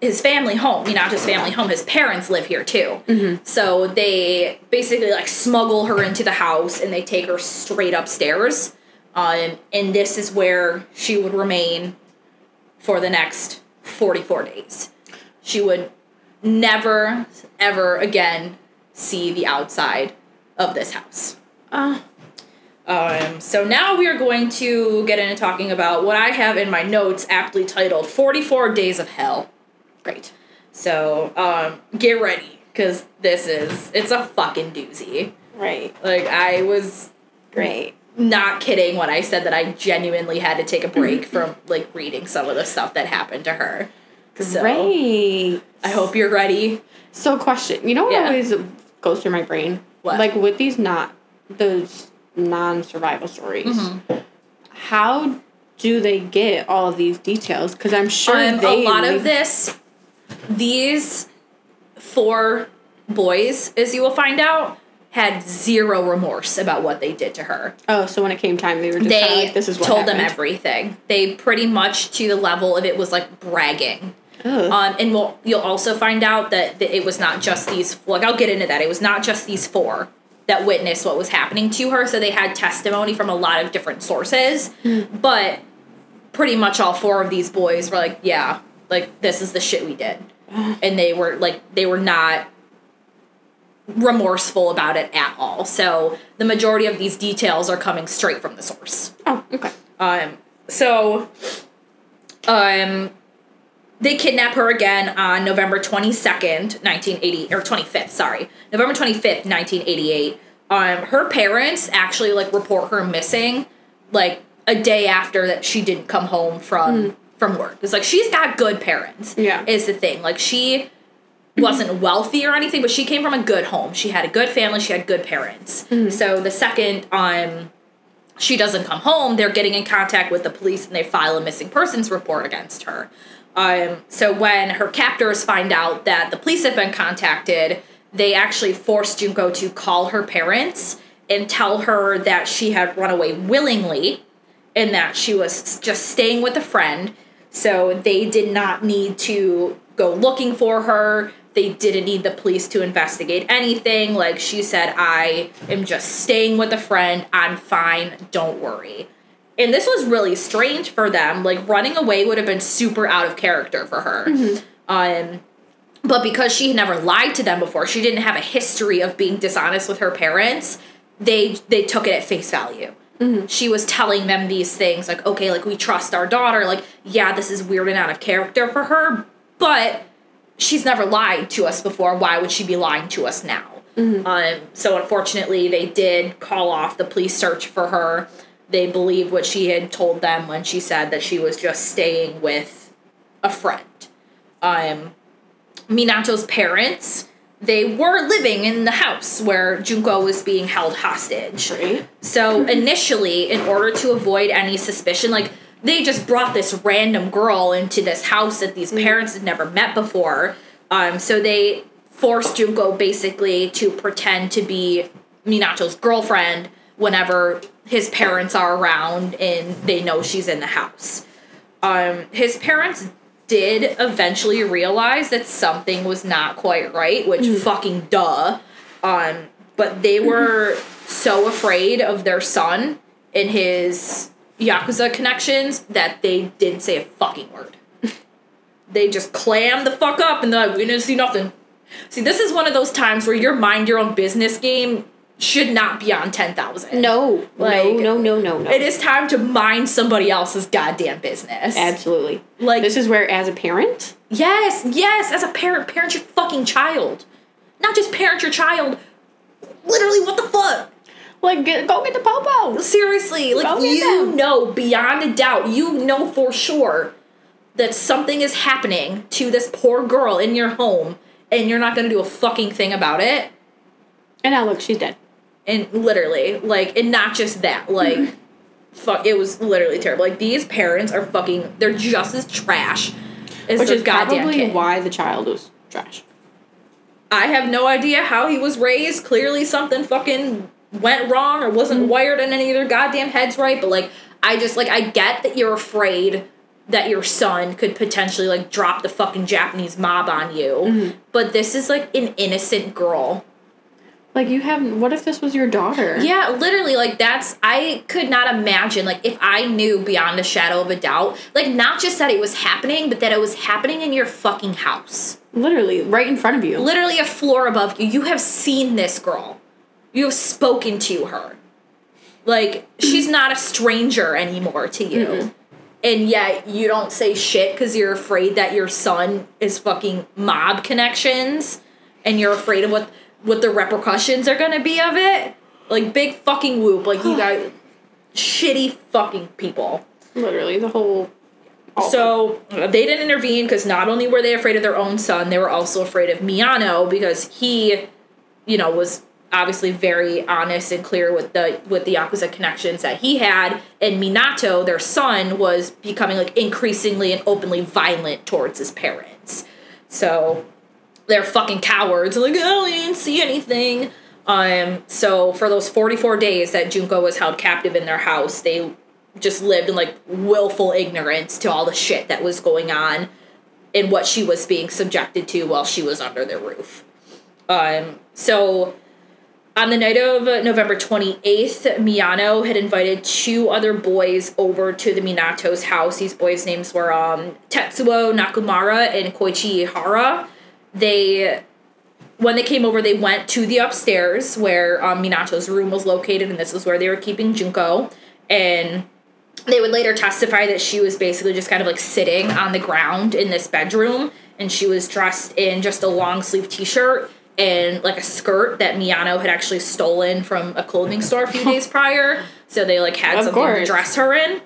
S1: his family home, Minato's family home. His parents live here too. So they basically like smuggle her into the house and they take her straight upstairs. Um, and this is where she would remain for the next 44 days. She would never, ever again see the outside of this house.
S2: Uh,
S1: Um, so now we are going to get into talking about what I have in my notes aptly titled 44 Days of Hell.
S2: great.
S1: So um, get ready, Cause this is it's a fucking doozy.
S2: Right.
S1: Like I was
S2: Great.
S1: not kidding when I said that I genuinely had to take a break from like reading some of the stuff that happened to her. So
S2: Great.
S1: I hope you're ready.
S2: So, question. You know what
S1: Yeah.
S2: always goes through my brain?
S1: What?
S2: Like with these not those non-survival stories.
S1: Mm-hmm.
S2: How do they get all of these details? Because I'm sure
S1: Um,
S2: they
S1: a lot of this, these four boys, as you will find out, had zero remorse about what they did to her.
S2: Oh, so when it came time, they were just
S1: they
S2: like, "This is what
S1: told them everything. They pretty much to the level of it was like bragging.
S2: Ugh.
S1: Um, and we'll, you'll also find out that, that it was not just these. Like I'll get into that. It was not just these four that witnessed what was happening to her. So they had testimony from a lot of different sources,
S2: Hmm.
S1: but pretty much all four of these boys were like, "Yeah, like this is the shit we did," and they were like, they were not remorseful about it at all. So the majority of these details are coming straight from the source.
S2: oh, okay.
S1: Um, so, um, they kidnap her again on November 22nd, 1980, or 25th, sorry. November 25th, 1988. Um, her parents actually, like, report her missing, like, a day after that she didn't come home from, from work. It's like, she's got good parents.
S2: Yeah.
S1: Is the thing. Like, she wasn't wealthy or anything, but she came from a good home. She had a good family, she had good parents. So the second, um, she doesn't come home, they're getting in contact with the police and they file a missing persons report against her. Um, so when her captors find out that the police have been contacted, they actually forced Junko to call her parents and tell her that she had run away willingly and that she was just staying with a friend. So they did not need to go looking for her. They didn't need the police to investigate anything. Like she said, I am just staying with a friend. I'm fine. Don't worry. And this was really strange for them. Like running away would have been super out of character for her. Um, but because she had never lied to them before, she didn't have a history of being dishonest with her parents. They they took it at face value. She was telling them these things like, okay, like we trust our daughter. Like, yeah, this is weird and out of character for her, but she's never lied to us before. Why would she be lying to us now? Um, so unfortunately, they did call off the police search for her. They believed what she had told them when she said that she was just staying with a friend. Um, Minato's parents, they were living in the house where Junko was being held hostage.
S2: Right.
S1: So initially, in order to avoid any suspicion, like they just brought this random girl into this house that these parents had never met before. Um, so they forced Junko basically to pretend to be Minato's girlfriend whenever his parents are around and they know she's in the house. Um, his parents did eventually realize that something was not quite right, which fucking duh. Um, but they were so afraid of their son and his Yakuza connections that they didn't say a fucking word. they just clammed the fuck up and they're like, we didn't see nothing. See, this is one of those times where your mind your own business game should not be on 10,000.
S2: No,
S1: Like,
S2: no, no, no, no, no.
S1: It is time to mind somebody else's goddamn business.
S2: Absolutely.
S1: Like-
S2: this is where, as a parent,
S1: Yes, yes, as a parent, parent your fucking child. Not just parent your child. Literally, what the fuck?
S2: like, get, go get the popo.
S1: Seriously, like
S2: Go
S1: you know beyond a doubt, you know for sure that something is happening to this poor girl in your home and you're not gonna do a fucking thing about it.
S2: And now look, she's dead.
S1: And literally, like, and not just that, like, fuck, it was literally terrible. Like, these parents are fucking, they're just as trash as
S2: Which is
S1: goddamn
S2: probably
S1: kid.
S2: why the child was trash.
S1: I have no idea how he was raised. Clearly, something fucking went wrong or wasn't
S2: Mm-hmm.
S1: wired in any of their goddamn heads right. But like, I just like I get that you're afraid that your son could potentially like drop the fucking Japanese mob on you.
S2: Mm-hmm.
S1: But this is like an innocent girl.
S2: Like, you have, what if this was your daughter?
S1: Yeah, literally, like that's I could not imagine like if I knew beyond a shadow of a doubt, like not just that it was happening, but that it was happening in your fucking house.
S2: Literally, right in front of you.
S1: literally a floor above you. You have seen this girl. You have spoken to her. Like, she's not a stranger anymore to you. And yet, you don't say shit because you're afraid that your son is fucking mob connections and you're afraid of what what the repercussions are gonna be of it, like big fucking whoop. Like you guys, shitty fucking people.
S2: Literally, the whole.
S1: So they didn't intervene because not only were they afraid of their own son, they were also afraid of Miyano because he, you know, was obviously very honest and clear with the with the Yakuza connections that he had, and Minato, their son, was becoming like increasingly and openly violent towards his parents. So they're fucking cowards. Like, oh, we didn't see anything. Um, so for those 44 days that Junko was held captive in their house, they just lived in like willful ignorance to all the shit that was going on and what she was being subjected to while she was under their roof. Um, so on the night of November 28th, Miyano had invited two other boys over to the Minato's house. These boys' names were um, Tetsuo Nakamura and Koichi Ihara. They when they came over, they went to the upstairs where um, Minato's room was located, and this is where they were keeping Junko. And they would later testify that she was basically just kind of like sitting on the ground in this bedroom, and she was dressed in just a long sleeve t shirt and like a skirt that Miyano had actually stolen from a clothing store a few days prior. So they like had
S2: Of
S1: something to dress her in.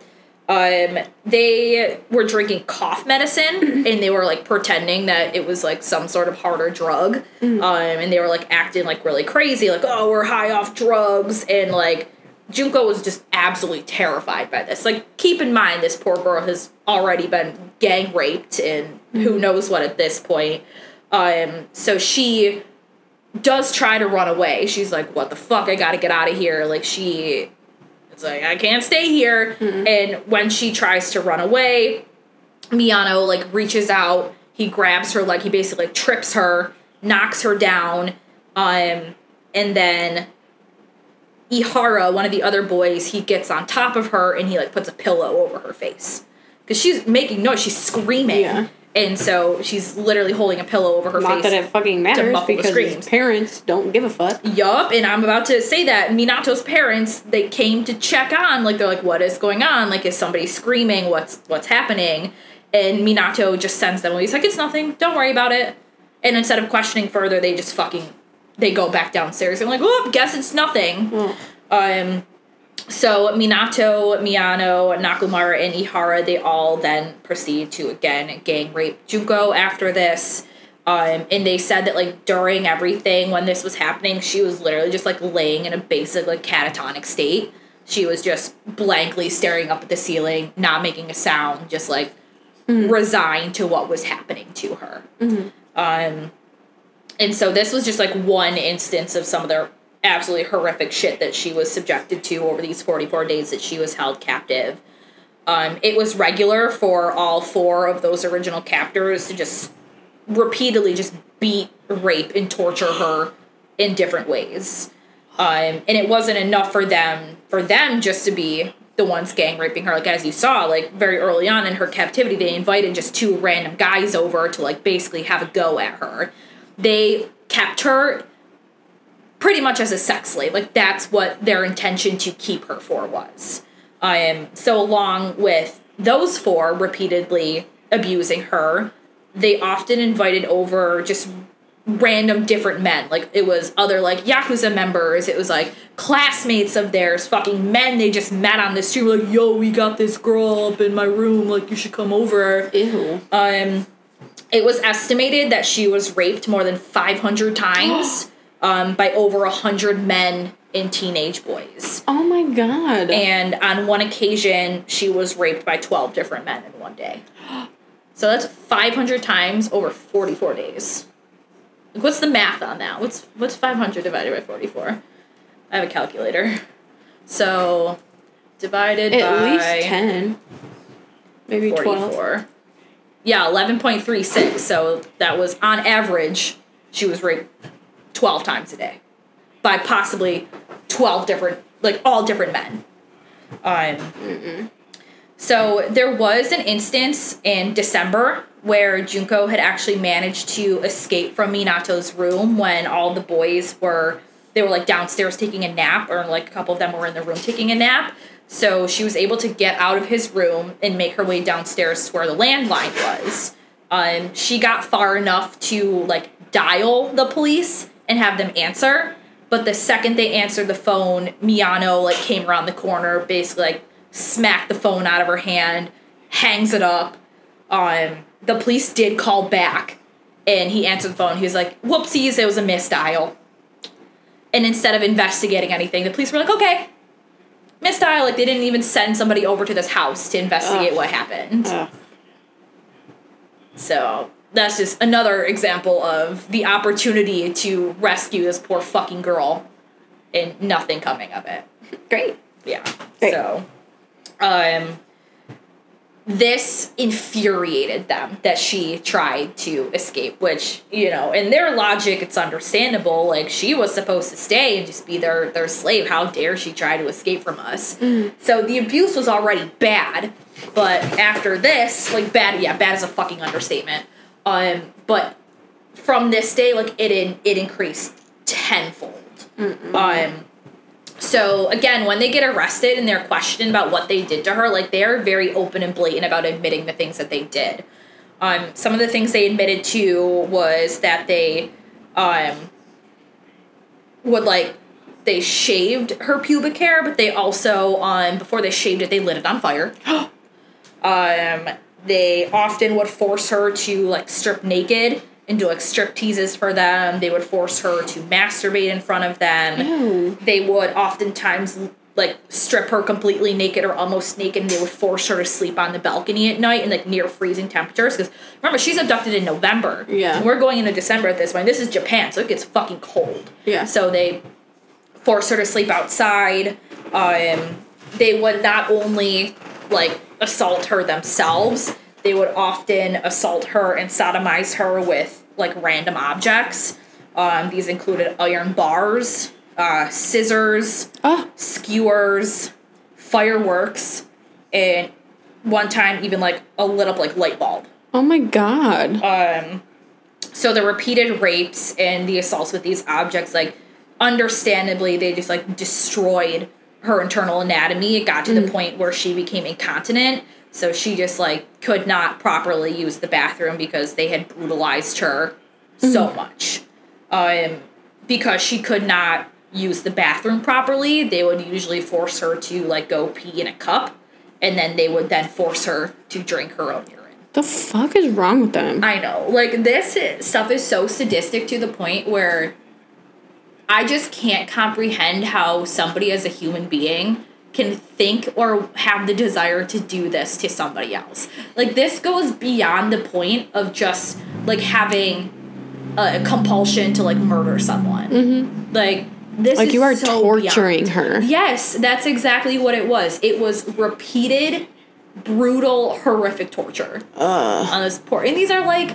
S1: Um, they were drinking cough medicine and they were like pretending that it was like some sort of harder drug. Um, and they were like acting like really crazy, like, oh, we're high off drugs. And like, Junko was just absolutely terrified by this. Like, keep in mind, this poor girl has already been gang raped and who knows what at this point. Um, so she does try to run away. She's like, what the fuck? I gotta get out of here. Like, she it's like, I can't stay here. And when she tries to run away, Miyano like reaches out, he grabs her leg, he basically like, trips her, knocks her down, um, and then Ihara, one of the other boys, he gets on top of her and he like puts a pillow over her face. Because she's making noise, she's screaming.
S2: Yeah.
S1: And so she's literally holding a pillow over her
S2: Not
S1: face.
S2: that it fucking matters because parents don't give a fuck.
S1: Yup, and I'm about to say that Minato's parents they came to check on, like they're like, what is going on? Like, is somebody screaming? What's what's happening? And Minato just sends them. He's like, it's nothing. Don't worry about it. And instead of questioning further, they just fucking they go back downstairs. I'm like, oh, guess it's nothing.
S2: Well,
S1: Um, so Minato, Miyano, Nakamura, and Ihara, they all then proceed to again gang rape Junko after this. Um, and they said that like during everything when this was happening, she was literally just like laying in a basic like catatonic state. She was just blankly staring up at the ceiling, not making a sound, just like resigned to what was happening to her. Um, and so this was just like one instance of some of their absolutely horrific shit that she was subjected to over these 44 days that she was held captive. Um, it was regular for all four of those original captors to just repeatedly just beat, rape, and torture her in different ways. Um, and it wasn't enough for them for them just to be the ones gang raping her. Like as you saw, like very early on in her captivity, they invited just two random guys over to like basically have a go at her. They kept her pretty much as a sex slave. Like that's what their intention to keep her for was. Um, so along with those four repeatedly abusing her, they often invited over just random different men. Like it was other like Yakuza members, it was like classmates of theirs, fucking men they just met on the street, like, yo, we got this girl up in my room, like you should come over.
S2: ew.
S1: Um, it was estimated that she was raped more than 500 times um, by over 100 men and teenage boys.
S2: Oh my god.
S1: And on one occasion, she was raped by 12 different men in one day. So that's 500 times over 44 days. Like, what's the math on that? What's what's 500 divided by 44? I have a calculator. So divided
S2: At
S1: by
S2: least 10. Maybe 12.
S1: Yeah, 11.36. So that was on average, she was raped 12 times a day by possibly 12 different, like all different men. Um, so there was an instance in December where Junko had actually managed to escape from Minato's room when all the boys were they were like downstairs taking a nap or like a couple of them were in the room taking a nap. So she was able to get out of his room and make her way downstairs to where the landline was. Um, she got far enough to like dial the police and have them answer. But the second they answered the phone, Miyano like came around the corner, basically like smacked the phone out of her hand, hangs it up. Um, the police did call back, and he answered the phone. He was like, "Whoopsies, it was a misdial." And instead of investigating anything, the police were like, "Okay." Misdial, like they didn't even send somebody over to this house to investigate
S2: Ugh.
S1: what happened.
S2: Ugh.
S1: So that's just another example of the opportunity to rescue this poor fucking girl and nothing coming of it.
S2: Great.
S1: Yeah.
S2: Great.
S1: So um this infuriated them that she tried to escape, which, you know, in their logic it's understandable. Like she was supposed to stay and just be their their slave. How dare she try to escape from us? So the abuse was already bad, but after this, like bad yeah, bad is a fucking understatement. Um, but from this day, like it in, it increased tenfold. Um so again, when they get arrested and they're questioned about what they did to her, like they are very open and blatant about admitting the things that they did. Um, some of the things they admitted to was that they um, would like they shaved her pubic hair, but they also um, before they shaved it, they lit it on fire. um, they often would force her to like strip naked and do like strip teases for them. They would force her to masturbate in front of them
S2: Ew.
S1: they would oftentimes like strip her completely naked or almost naked and they would force her to sleep on the balcony at night in like near freezing temperatures because remember she's abducted in november
S2: Yeah.
S1: and we're going into december at this point this is japan so it gets fucking cold
S2: Yeah.
S1: so they force her to sleep outside um, they would not only like assault her themselves they would often assault her and sodomize her with like random objects. Um, these included iron bars uh, scissors
S2: Oh,
S1: skewers fireworks and one time even like a lit up like light bulb.
S2: Oh my god.
S1: um so the repeated rapes and the assaults with these objects like understandably they just like destroyed her internal anatomy it got to the point where she became incontinent. So she just like could not properly use the bathroom because they had brutalized her so much. Um because she could not use the bathroom properly they would usually force her to like go pee in a cup and then they would then force her to drink her own urine.
S2: The fuck is wrong with them?
S1: I know. Like this stuff is so sadistic to the point where I just can't comprehend how somebody as a human being can think or have the desire to do this to somebody else. Like this goes beyond the point of just like having a compulsion to like murder someone. Mm-hmm. Like this
S2: like you are
S1: so
S2: torturing
S1: beyond.
S2: her.
S1: Yes, that's exactly what it was. It was repeated, brutal, horrific torture
S2: Ugh.
S1: on this poor. And these are like,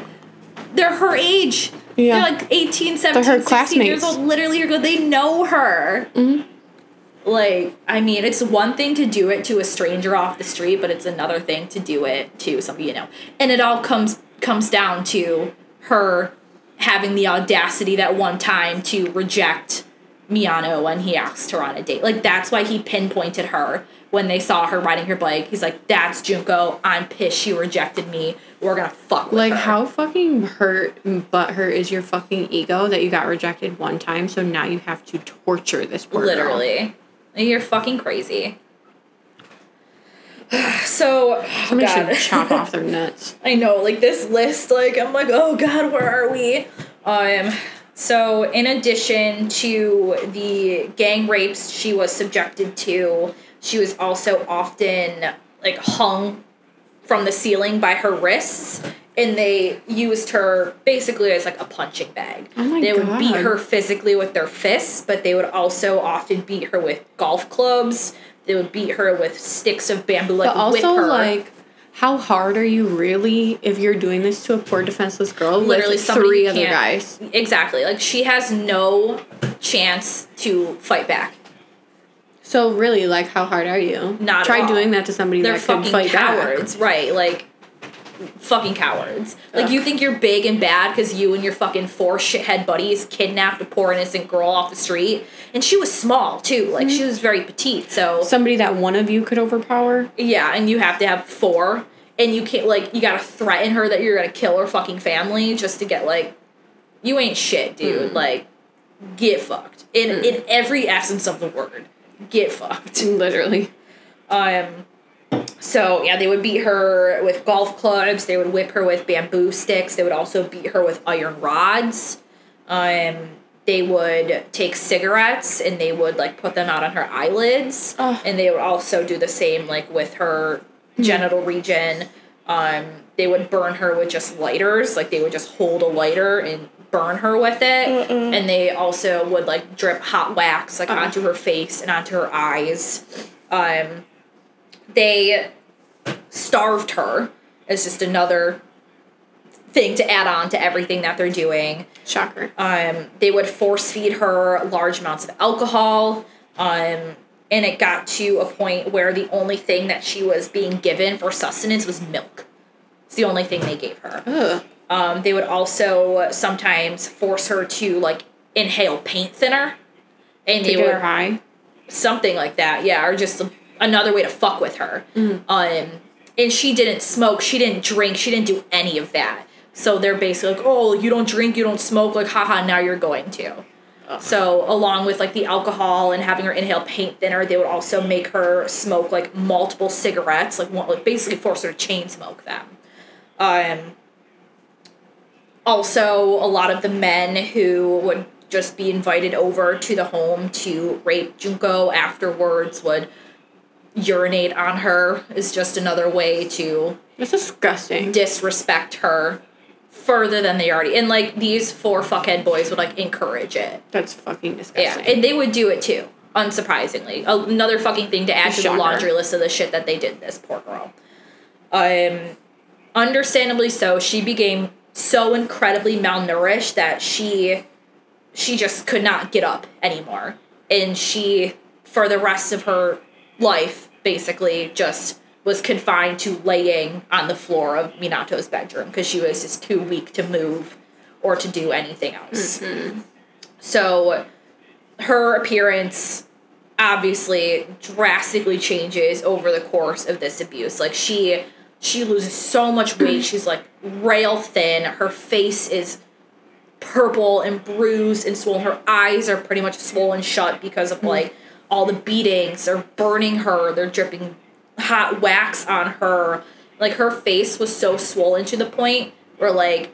S1: they're her age.
S2: Yeah.
S1: They're like 18, 17,
S2: They're her
S1: 16 years old. Literally, you're good. They know her.
S2: Mm-hmm.
S1: Like, I mean, it's one thing to do it to a stranger off the street, but it's another thing to do it to somebody you know. And it all comes comes down to her having the audacity that one time to reject Miyano when he asked her on a date. Like that's why he pinpointed her when they saw her riding her bike. He's like, "That's Junko. I'm pissed she rejected me. We're gonna fuck with
S2: Like
S1: her."
S2: how fucking hurt but hurt is your fucking ego that you got rejected one time, so now you have to torture this poor girl.
S1: literally, you're fucking crazy. so
S2: Somebody
S1: God.
S2: should chop off their nuts.
S1: I know, like this list, like I'm like, oh god, where are we? Um so in addition to the gang rapes she was subjected to, she was also often like hung from the ceiling by her wrists and they used her basically as like a punching bag.
S2: Oh
S1: they would beat her physically with their fists, but they would also often beat her with golf clubs. They would beat her with sticks of bamboo, like
S2: But also
S1: her.
S2: like how hard are you really if you're doing this to a poor defenseless girl
S1: Literally
S2: three other guys?
S1: Exactly. Like she has no chance to fight back.
S2: So really, like how hard are you?
S1: Not at
S2: try doing that to somebody
S1: They're
S2: that
S1: fucking
S2: fight
S1: cowards, right? Like fucking cowards. Like
S2: Ugh.
S1: you think you're big and bad because you and your fucking four shithead buddies kidnapped a poor innocent girl off the street, and she was small too. Like
S2: Mm-hmm.
S1: she was very petite. So.
S2: Somebody that one of you could overpower.
S1: yeah, and you have to have four, and you can't like you gotta threaten her that you're gonna kill her fucking family just to get like. you ain't shit, dude. Like, get fucked in in every essence of the word. Get fucked.
S2: Literally.
S1: Um, so yeah, they would beat her with golf clubs. They would whip her with bamboo sticks. They would also beat her with iron rods. Um, they would take cigarettes and they would like put them out on her eyelids,
S2: Ugh.
S1: and they would also do the same like with her genital region. Um, they would burn her with just lighters, like they would just hold a lighter and burn her with it, and they also would like drip hot wax like
S2: Uh-uh.
S1: onto her face and onto her eyes. Um, they starved her as just another thing to add on to everything that they're doing.
S2: Shocker.
S1: Um, they would force feed her large amounts of alcohol. Um, and it got to a point where the only thing that she was being given for sustenance was milk. It's the only thing they gave her.
S2: Ugh.
S1: Um, they would also sometimes force her to like inhale paint thinner, and
S2: To
S1: they would
S2: high.
S1: something like that yeah or just another way to fuck with her. Um and she didn't smoke she didn't drink she didn't do any of that. So they're basically like oh you don't drink you don't smoke like haha now you're going to. So along with like the alcohol and having her inhale paint thinner they would also make her smoke like multiple cigarettes like one like basically force her to chain smoke them. Um also a lot of the men who would just be invited over to the home to rape Junko afterwards would urinate on her is just another way to
S2: That's disgusting.
S1: disrespect her further than they already and like these four fuckhead boys would like encourage it
S2: That's fucking disgusting.
S1: yeah
S2: disgusting.
S1: and they would do it too unsurprisingly another fucking thing to add to the
S2: Shocker.
S1: laundry list of the shit that they did to this poor girl um understandably so she became so incredibly malnourished that she she just could not get up anymore and she for the rest of her life basically just was confined to laying on the floor of Minato's bedroom because she was just too weak to move or to do anything else. Mm-hmm. So her appearance obviously drastically changes over the course of this abuse. Like she she loses so much weight. She's like rail thin. Her face is purple and bruised and swollen. Her eyes are pretty much swollen shut because of mm-hmm. like all the beatings. They're burning her. They're dripping hot wax on her. Like her face was so swollen to the point where like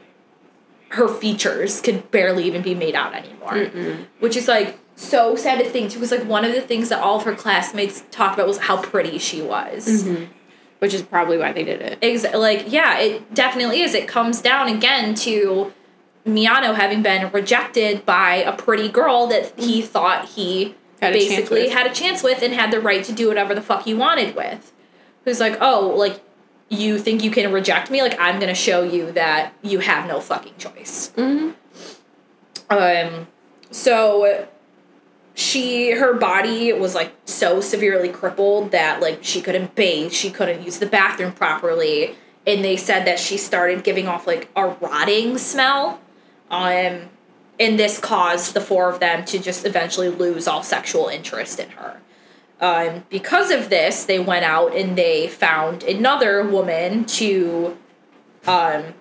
S1: her features could barely even be made out anymore. Which is like so sad to think. It was like one of the things that all of her classmates talked about was how pretty she was. Mm-hmm.
S2: Which is probably why they did it.
S1: Exa- like yeah it definitely is it comes down again to Miyano having been rejected by a pretty girl that he thought he
S2: Had
S1: basically
S2: with.
S1: had a chance with and had the right to do whatever the fuck he wanted with who's like oh like you think you can reject me like i'm gonna show you that you have no fucking choice
S2: Mm-hmm.
S1: um so she her body was like so severely crippled that like she couldn't bathe she couldn't use the bathroom properly and they said that she started giving off like a rotting smell um and this caused the four of them to just eventually lose all sexual interest in her. Um, because of this they went out and they found another woman to um,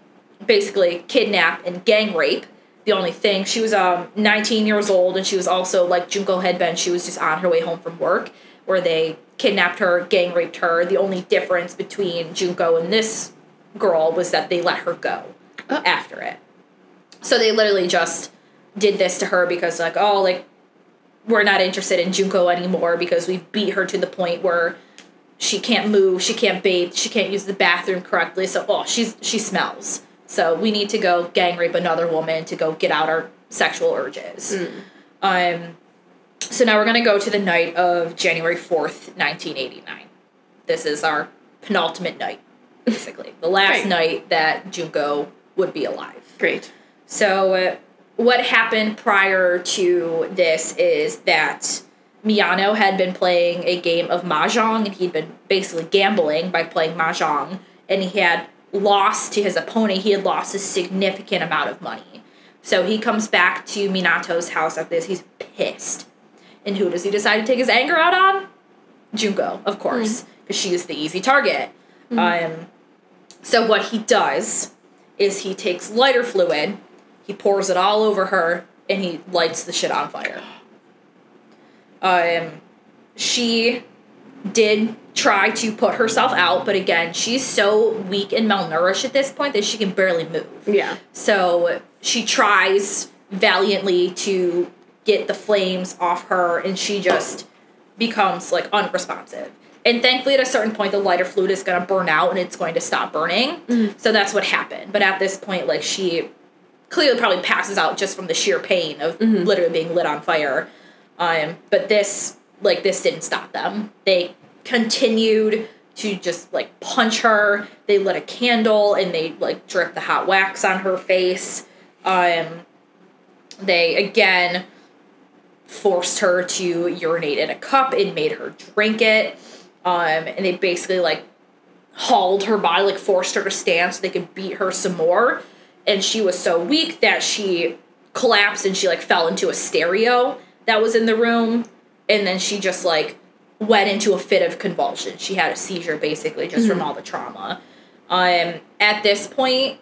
S1: basically kidnap and gang rape the only thing she was um 19 years old and she was also like junko had been she was just on her way home from work where they kidnapped her gang raped her the only difference between junko and this girl was that they let her go
S2: Oh.
S1: after it so they literally just did this to her because like oh like we're not interested in junko anymore because we've beat her to the point where she can't move, she can't bathe, she can't use the bathroom correctly. So, oh, she's she smells. So we need to go gang rape another woman to go get out our sexual urges. Um, so now we're gonna go to the night of January fourth, nineteen eighty nine. This is our penultimate night, basically the last night that Junko would be alive.
S2: Great.
S1: So, uh, what happened prior to this is that Miyano had been playing a game of mahjong, and he'd been basically gambling by playing mahjong, and he had lost to his opponent. He had lost a significant amount of money. So he comes back to Minato's house after this. He's pissed, and who does he decide to take his anger out on? Junko, of course, because she is the easy target. Um, so what he does is he takes lighter fluid He pours it all over her and he lights the shit on fire. Um, she did try to put herself out, but again, she's so weak and malnourished at this point that she can barely move.
S2: Yeah.
S1: So she tries valiantly to get the flames off her, and she just becomes like unresponsive. And thankfully, at a certain point, the lighter fluid is going to burn out and it's going to stop burning. So that's what happened. But at this point, like she clearly probably passes out just from the sheer pain of literally being lit on fire. Um, but this, like, this didn't stop them. They continued to just like punch her. They lit a candle and they like drip the hot wax on her face. Um, they again forced her to urinate in a cup and made her drink it. Um, and they basically like hauled her body, like forced her to stand so they could beat her some more. And she was so weak that she collapsed and she like fell into a stereo that was in the room. And then she just like went into a fit of convulsion. She had a seizure basically just from all the trauma. Um, at this point,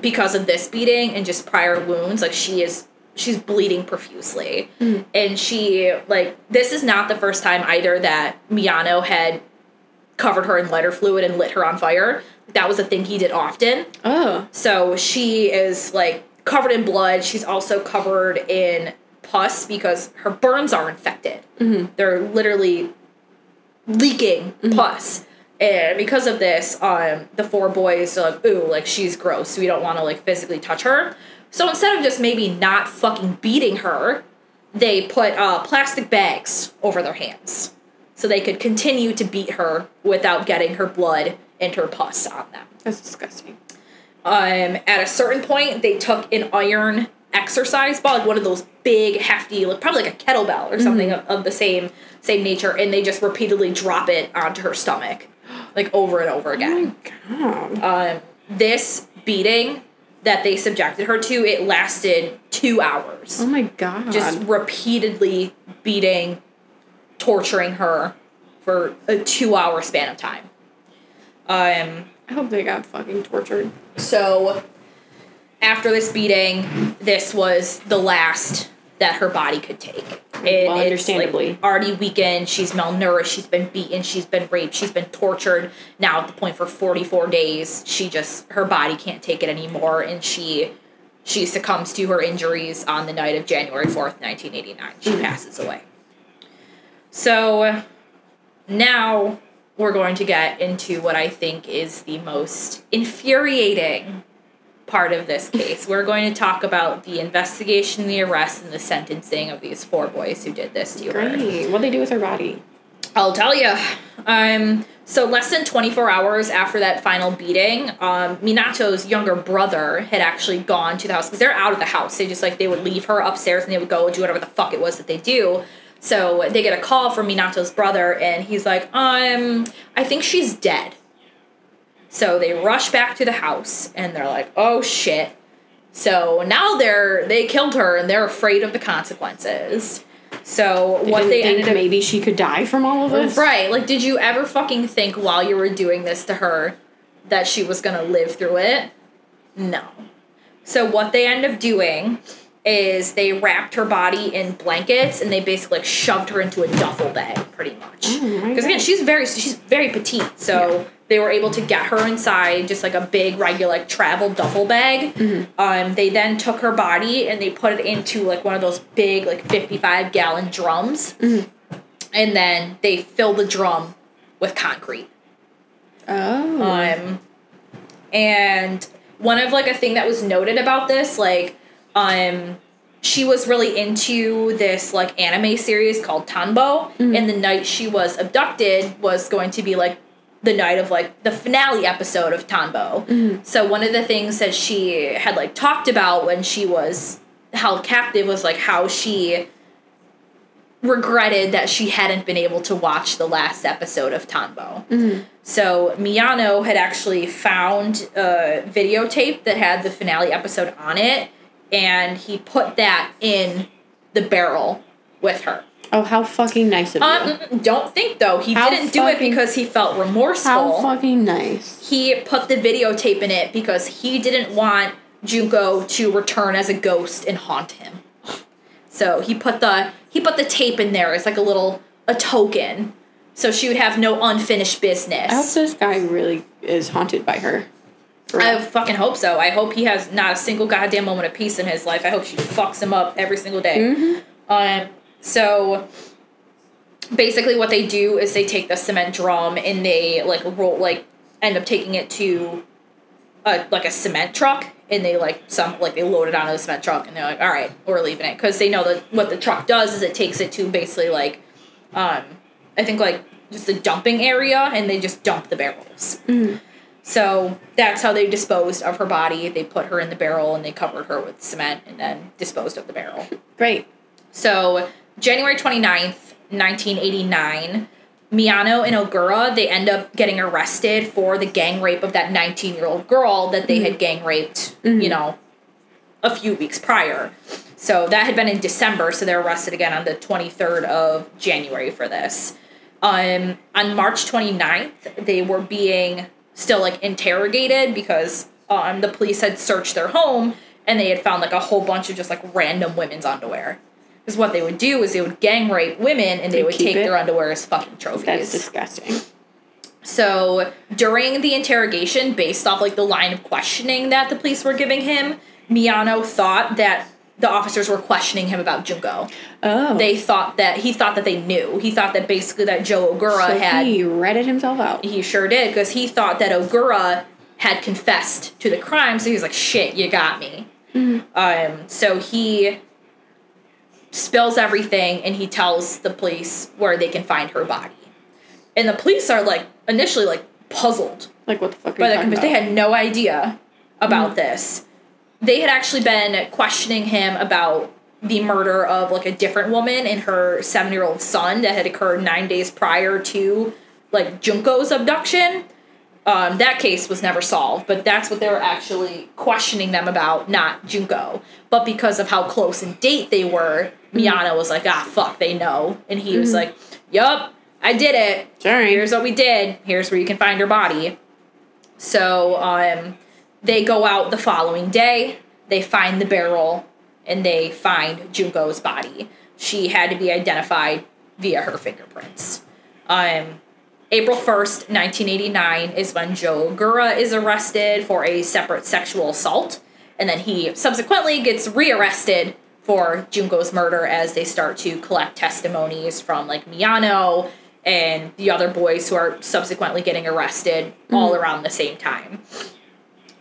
S1: because of this beating and just prior wounds, like she is she's bleeding profusely. And she like this is not the first time either that Miyano had covered her in lighter fluid and lit her on fire. That was a thing he did often.
S2: Oh.
S1: So she is like covered in blood. She's also covered in pus because her burns are infected. They're literally leaking pus. And because of this, um, the four boys are like, ooh, like she's gross. We don't want to like physically touch her. So instead of just maybe not fucking beating her, they put uh, plastic bags over their hands so they could continue to beat her without getting her blood and her pus on them.
S2: That's disgusting.
S1: Um, at a certain point, they took an iron exercise ball, like one of those big, hefty, like probably like a kettlebell or something of, of the same same nature, and they just repeatedly drop it onto her stomach, like over and over again.
S2: God.
S1: Um, this beating that they subjected her to, it lasted two hours.
S2: Oh my god.
S1: Just repeatedly beating, torturing her for a two hour span of time. Um,
S2: I hope they got fucking tortured.
S1: so after this beating, this was the last that her body could take. And
S2: Well,
S1: it's,
S2: understandably.
S1: like, already weakened. She's malnourished. She's been beaten. She's been raped. She's been tortured. Now at the point for forty four days, she just her body can't take it anymore, and she she succumbs to her injuries on the night of January fourth, nineteen eighty nine. She hmm. passes away. So now we're going to get into what I think is the most infuriating part of this case. We're going to talk about the investigation, the arrest, and the sentencing of these four boys who did this to her.
S2: Great. What they do with her body?
S1: I'll tell you. Um, so less than 24 hours after that final beating, um, Minato's younger brother had actually gone to the house because they're out of the house. They just like they would leave her upstairs and they would go do whatever the fuck it was that they do. So they get a call from Minato's brother and he's like, um, I think she's dead. So they rush back to the house and they're like, oh shit. So now they're they killed her and they're afraid of the consequences. So
S2: They
S1: what they
S2: think
S1: ended up
S2: maybe she could die from all of this.
S1: Right. Like, did you ever fucking think while you were doing this to her that she was gonna live through it? No. So what they end up doing is they wrapped her body in blankets and they basically like shoved her into a duffel bag, pretty much.
S2: Oh
S1: Because again, she's very she's very petite, so they were able to get her inside just like a big regular like travel duffel bag.
S2: Mm-hmm.
S1: Um, they then took her body and they put it into like one of those big like fifty five gallon drums
S2: Mm-hmm.
S1: and then they fill the drum with concrete.
S2: Oh.
S1: Um, and one of like a thing that was noted about this, like, um, she was really into this like anime series called Tonbo, and the night she was abducted was going to be like the night of like the finale episode of Tonbo. Mm-hmm. So one of the things that she had like talked about when she was held captive was like how she regretted that she hadn't been able to watch the last episode of Tonbo. Mm-hmm. So Miyano had actually found a videotape that had the finale episode on it, and he put that in the barrel with her.
S2: Oh, how fucking nice of you.
S1: Um, don't think though he
S2: How
S1: didn't do it because he felt remorseful
S2: how fucking nice.
S1: he put the videotape in it because he didn't want Junko to return as a ghost and haunt him. So he put the he put the tape in there as like a little a token, so she would have no unfinished business.
S2: I hope this guy really is haunted by her.
S1: I fucking hope so. I hope he has not a single goddamn moment of peace in his life. I hope she fucks him up every single day.
S2: Mhm.
S1: Um, so basically, what they do is they take the cement drum and they like roll, like end up taking it to a like a cement truck, and they like some like they load it onto the cement truck, and they're like, all right, we're leaving it because they know that what the truck does is it takes it to basically like, um, I think like just a dumping area, and they just dump the barrels. So that's how they disposed of her body. They put her in the barrel and they covered her with cement and then disposed of the barrel.
S2: Great.
S1: So January 29th, 1989, Miyano and Ogura, they end up getting arrested for the gang rape of that 19 year old girl that they had gang raped, you know, a few weeks prior. So that had been in December, so they're arrested again on the 23rd of January for this. Um, on March 29th, they were being still like interrogated because um, the police had searched their home and they had found like a whole bunch of just like random women's underwear. Because what they would do is they would gang rape women and they would take
S2: it?
S1: their underwear as fucking trophies.
S2: That's disgusting.
S1: So during the interrogation, based off like the line of questioning that the police were giving him, Miyano thought that the officers were questioning him about Junko.
S2: Oh.
S1: They thought that he thought that they knew. He thought that basically that Joe Ogura
S2: so
S1: had
S2: he redded himself out.
S1: he sure did because he thought that Ogura had confessed to the crime. So he was like, "Shit, you got me." Um, so he spills everything and he tells the police where they can find her body. And the police are like initially like puzzled
S2: Like what the fuck are
S1: by the they had no idea about mm. this. They had actually been questioning him about the murder of like a different woman and her seven year old son that had occurred nine days prior to like Junko's abduction. Um, that case was never solved, but that's what they were actually questioning them about, not Junko. But because of how close in date they were, Miyano was like, ah, fuck, they know. And he was like, yup, I did it
S2: Sorry.
S1: here's what we did. Here's where you can find her body. So um, they go out the following day. They find the barrel and they find Junko's body. She had to be identified via her fingerprints. Um, April 1st, 1989 is when Joe Ogura is arrested for a separate sexual assault. And then he subsequently gets rearrested for Junko's murder as they start to collect testimonies from like Miyano and the other boys who are subsequently getting arrested all mm-hmm. around the same time.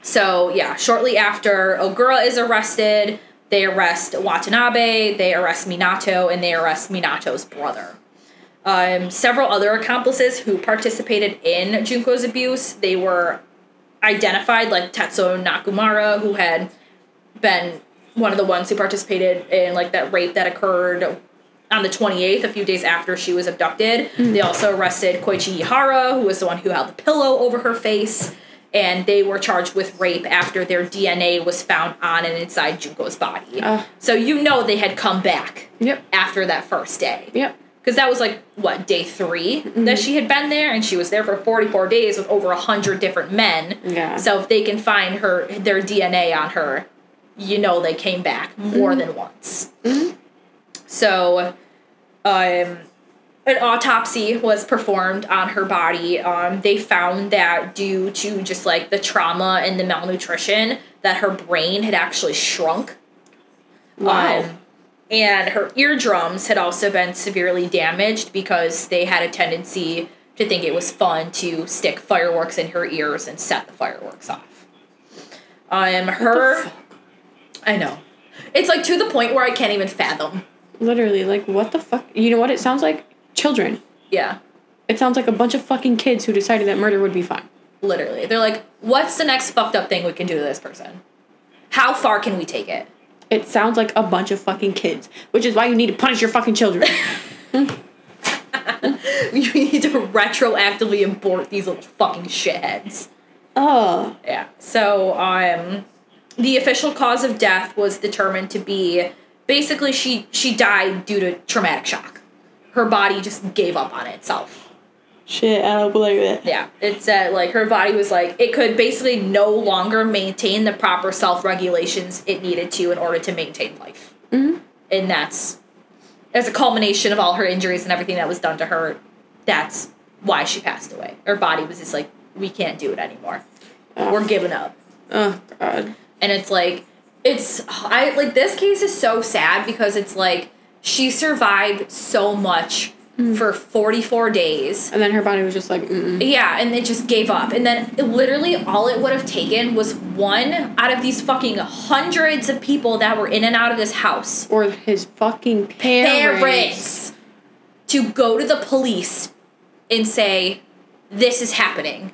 S1: So, yeah, shortly after Ogura is arrested, they arrest Watanabe, they arrest Minato, and they arrest Minato's brother. Um, several other accomplices who participated in Junko's abuse, they were identified, like Tetsuo Nakamura, who had been one of the ones who participated in like that rape that occurred on the 28th, a few days after she was abducted. They also arrested Koichi Ihara, who was the one who held the pillow over her face, and they were charged with rape after their DNA was found on and inside Junko's body.
S2: Ugh.
S1: so you know they had come back
S2: Yep.
S1: after that first day.
S2: Yep.
S1: Because that was like, what, day 3 that she had been there, and she was there for 44 days with over 100 different men.
S2: Yeah.
S1: So if they can find her their DNA on her, you know they came back more than once. So, um, an autopsy was performed on her body. Um, they found that due to just like the trauma and the malnutrition, that her brain had actually shrunk.
S2: Wow.
S1: Um, and her eardrums had also been severely damaged because they had a tendency to think it was fun to stick fireworks in her ears and set the fireworks off. Um, her. I know, it's like to the point where I can't even fathom.
S2: Literally, like what the fuck? You know what it sounds like? Children.
S1: Yeah,
S2: It sounds like a bunch of fucking kids who decided that murder would be fun.
S1: literally, they're like, "What's the next fucked up thing we can do to this person? How far can we take it?"
S2: It sounds like a bunch of fucking kids, which is why you need to punish your fucking children.
S1: You need to retroactively abort these little fucking shitheads.
S2: oh,
S1: Yeah. So, um, the official cause of death was determined to be basically she she died due to traumatic shock. Her body just gave up on itself.
S2: Shit, I don't believe it.
S1: Yeah, it said like her body was like it could basically no longer maintain the proper self regulations it needed to in order to maintain life,
S2: Mm-hmm.
S1: and that's as a culmination of all her injuries and everything that was done to her. That's why she passed away. Her body was just like we can't do it anymore. We're giving up.
S2: Oh god.
S1: and it's like it's i like this case is so sad because it's like she survived so much for 44 days.
S2: And then her body was just like, mm
S1: yeah and it just gave up. And then it, literally all it would have taken was one out of these fucking hundreds of people that were in and out of this house.
S2: Or his fucking parents.
S1: parents. To go to the police and say this is happening.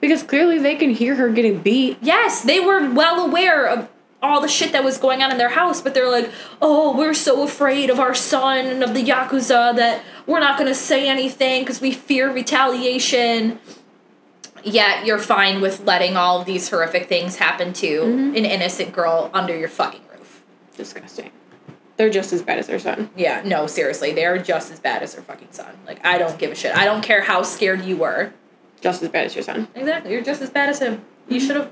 S2: Because clearly they can hear her getting beat.
S1: Yes, they were well aware of all the shit that was going on in their house, but they're like, oh, we're so afraid of our son and of the Yakuza that we're not going to say anything because we fear retaliation. Yet you're fine with letting all of these horrific things happen to mm-hmm. an innocent girl under your fucking roof.
S2: Disgusting. They're just as bad as their son.
S1: Yeah, no, seriously, they are just as bad as their fucking son. Like, I don't give a shit. I don't care how scared you were.
S2: Just as bad as your son.
S1: Exactly, you're just as bad as him. You mm-hmm. should have.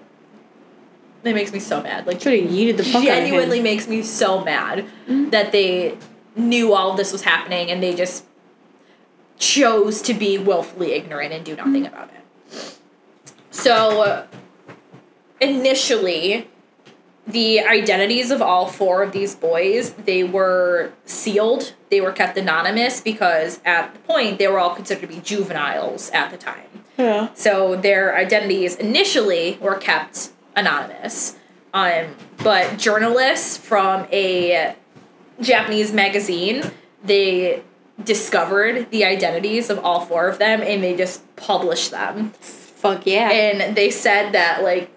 S1: It makes me so mad. Like,
S2: Should have yeeted the fuck
S1: genuinely
S2: out of him.
S1: makes me so mad that they knew all this was happening and they just chose to be willfully ignorant and do nothing about it. So, uh, initially, the identities of all four of these boys they were sealed they were kept anonymous because at the point they were all considered to be juveniles at the time
S2: Yeah.
S1: so their identities initially were kept anonymous. Um, but journalists from a Japanese magazine, they discovered the identities of all four of them and they just published them.
S2: Fuck yeah.
S1: And they said that like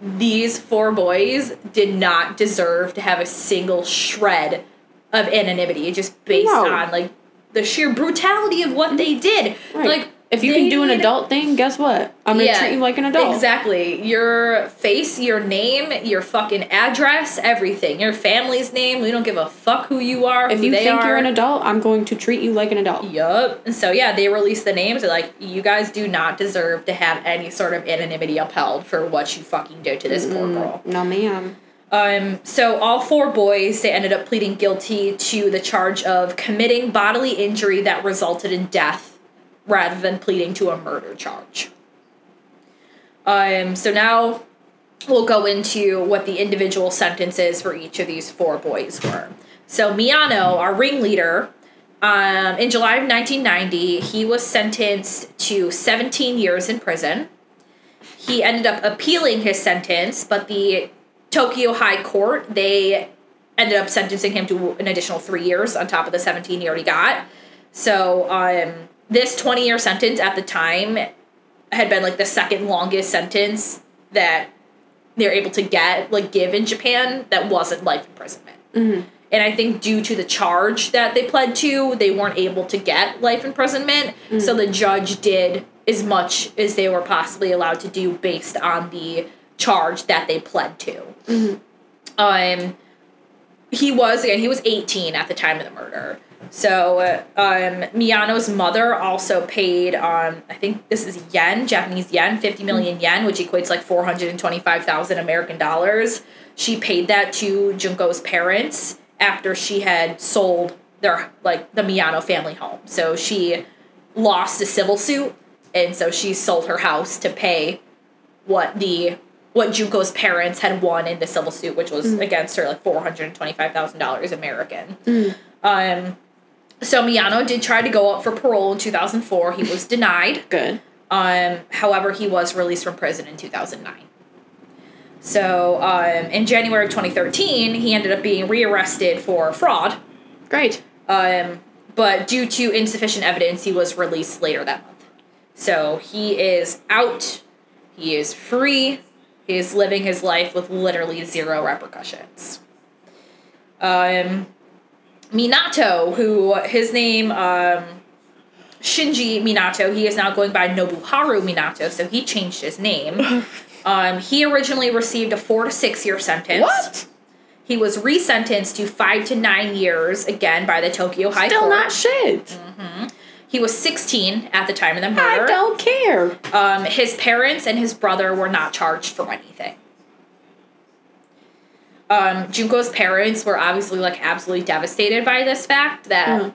S1: these four boys did not deserve to have a single shred of anonymity just based
S2: No.
S1: on like the sheer brutality of what they did.
S2: Right.
S1: Like
S2: if you
S1: they
S2: can do an adult thing, guess what? I'm gonna treat you like an adult.
S1: Exactly. Your face, your name, your fucking address, everything. Your family's name. We don't give a fuck who you are.
S2: If you think
S1: are.
S2: you're an adult, I'm going to treat you like an adult.
S1: Yup. And so yeah, they released the names. They're like, you guys do not deserve to have any sort of anonymity upheld for what you fucking did to this poor girl.
S2: No, ma'am.
S1: Um, so all four boys, they ended up pleading guilty to the charge of committing bodily injury that resulted in death rather than pleading to a murder charge. Um, so now we'll go into what the individual sentences for each of these four boys were. So Miyano, our ringleader, um, in July of 1990, he was sentenced to 17 years in prison. He ended up appealing his sentence, but the Tokyo High Court, they ended up sentencing him to an additional three years on top of the 17 he already got. So um, this 20 year sentence at the time had been like the second longest sentence that they're able to get, like give in Japan that wasn't life imprisonment. Mm-hmm. And I think due to the charge that they pled to, they weren't able to get life imprisonment. Mm-hmm. So the judge did as much as they were possibly allowed to do based on the charge that they pled to. Mm-hmm. Um, he was again he was 18 at the time of the murder. So uh, um, Miyano's mother also paid um, I think this is yen, Japanese yen, 50 million yen, which equates like 425,000 American dollars. She paid that to Junko's parents after she had sold their like the Miyano family home. So she lost a civil suit and so she sold her house to pay what the what Junko's parents had won in the civil suit, which was against her like four hundred and twenty five thousand dollars American. Um, so Miyano did try to go up for parole in two thousand four. He was denied.
S2: Good.
S1: Um, however, he was released from prison in two thousand nine. So um, in January of twenty thirteen, he ended up being rearrested for fraud.
S2: Great.
S1: Um, but due to insufficient evidence, he was released later that month. So he is out. He is free. He is living his life with literally zero repercussions. Um, Minato, who his name um, Shinji Minato, he is now going by Nobuharu Minato, so he changed his name. um, he originally received a four to six year sentence.
S2: What?
S1: He was resentenced to five to nine years again by the Tokyo High
S2: Still
S1: Court.
S2: not shit.
S1: He was 16 at the time of the murder.
S2: I don't care.
S1: Um, his parents and his brother were not charged for anything. Um, Junko's parents were obviously like absolutely devastated by this fact that
S2: Mm.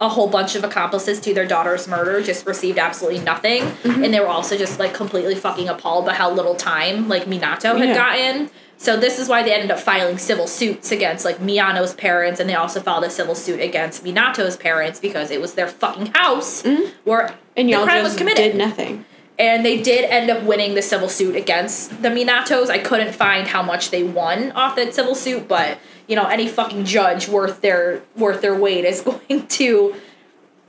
S1: a whole bunch of accomplices to their daughter's murder just received absolutely nothing,
S2: Mm-hmm.
S1: and they were also just like completely fucking appalled by how little time like Minato had
S2: Yeah.
S1: gotten. So this is why they ended up filing civil suits against like Miyano's parents, and they also filed a civil suit against Minato's parents because it was their fucking house where
S2: Mm-hmm. And
S1: the crime was committed
S2: did nothing.
S1: And they did end up winning the civil suit against the Minatos. I couldn't find how much they won off that civil suit, but you know, any fucking judge worth their worth their weight is going to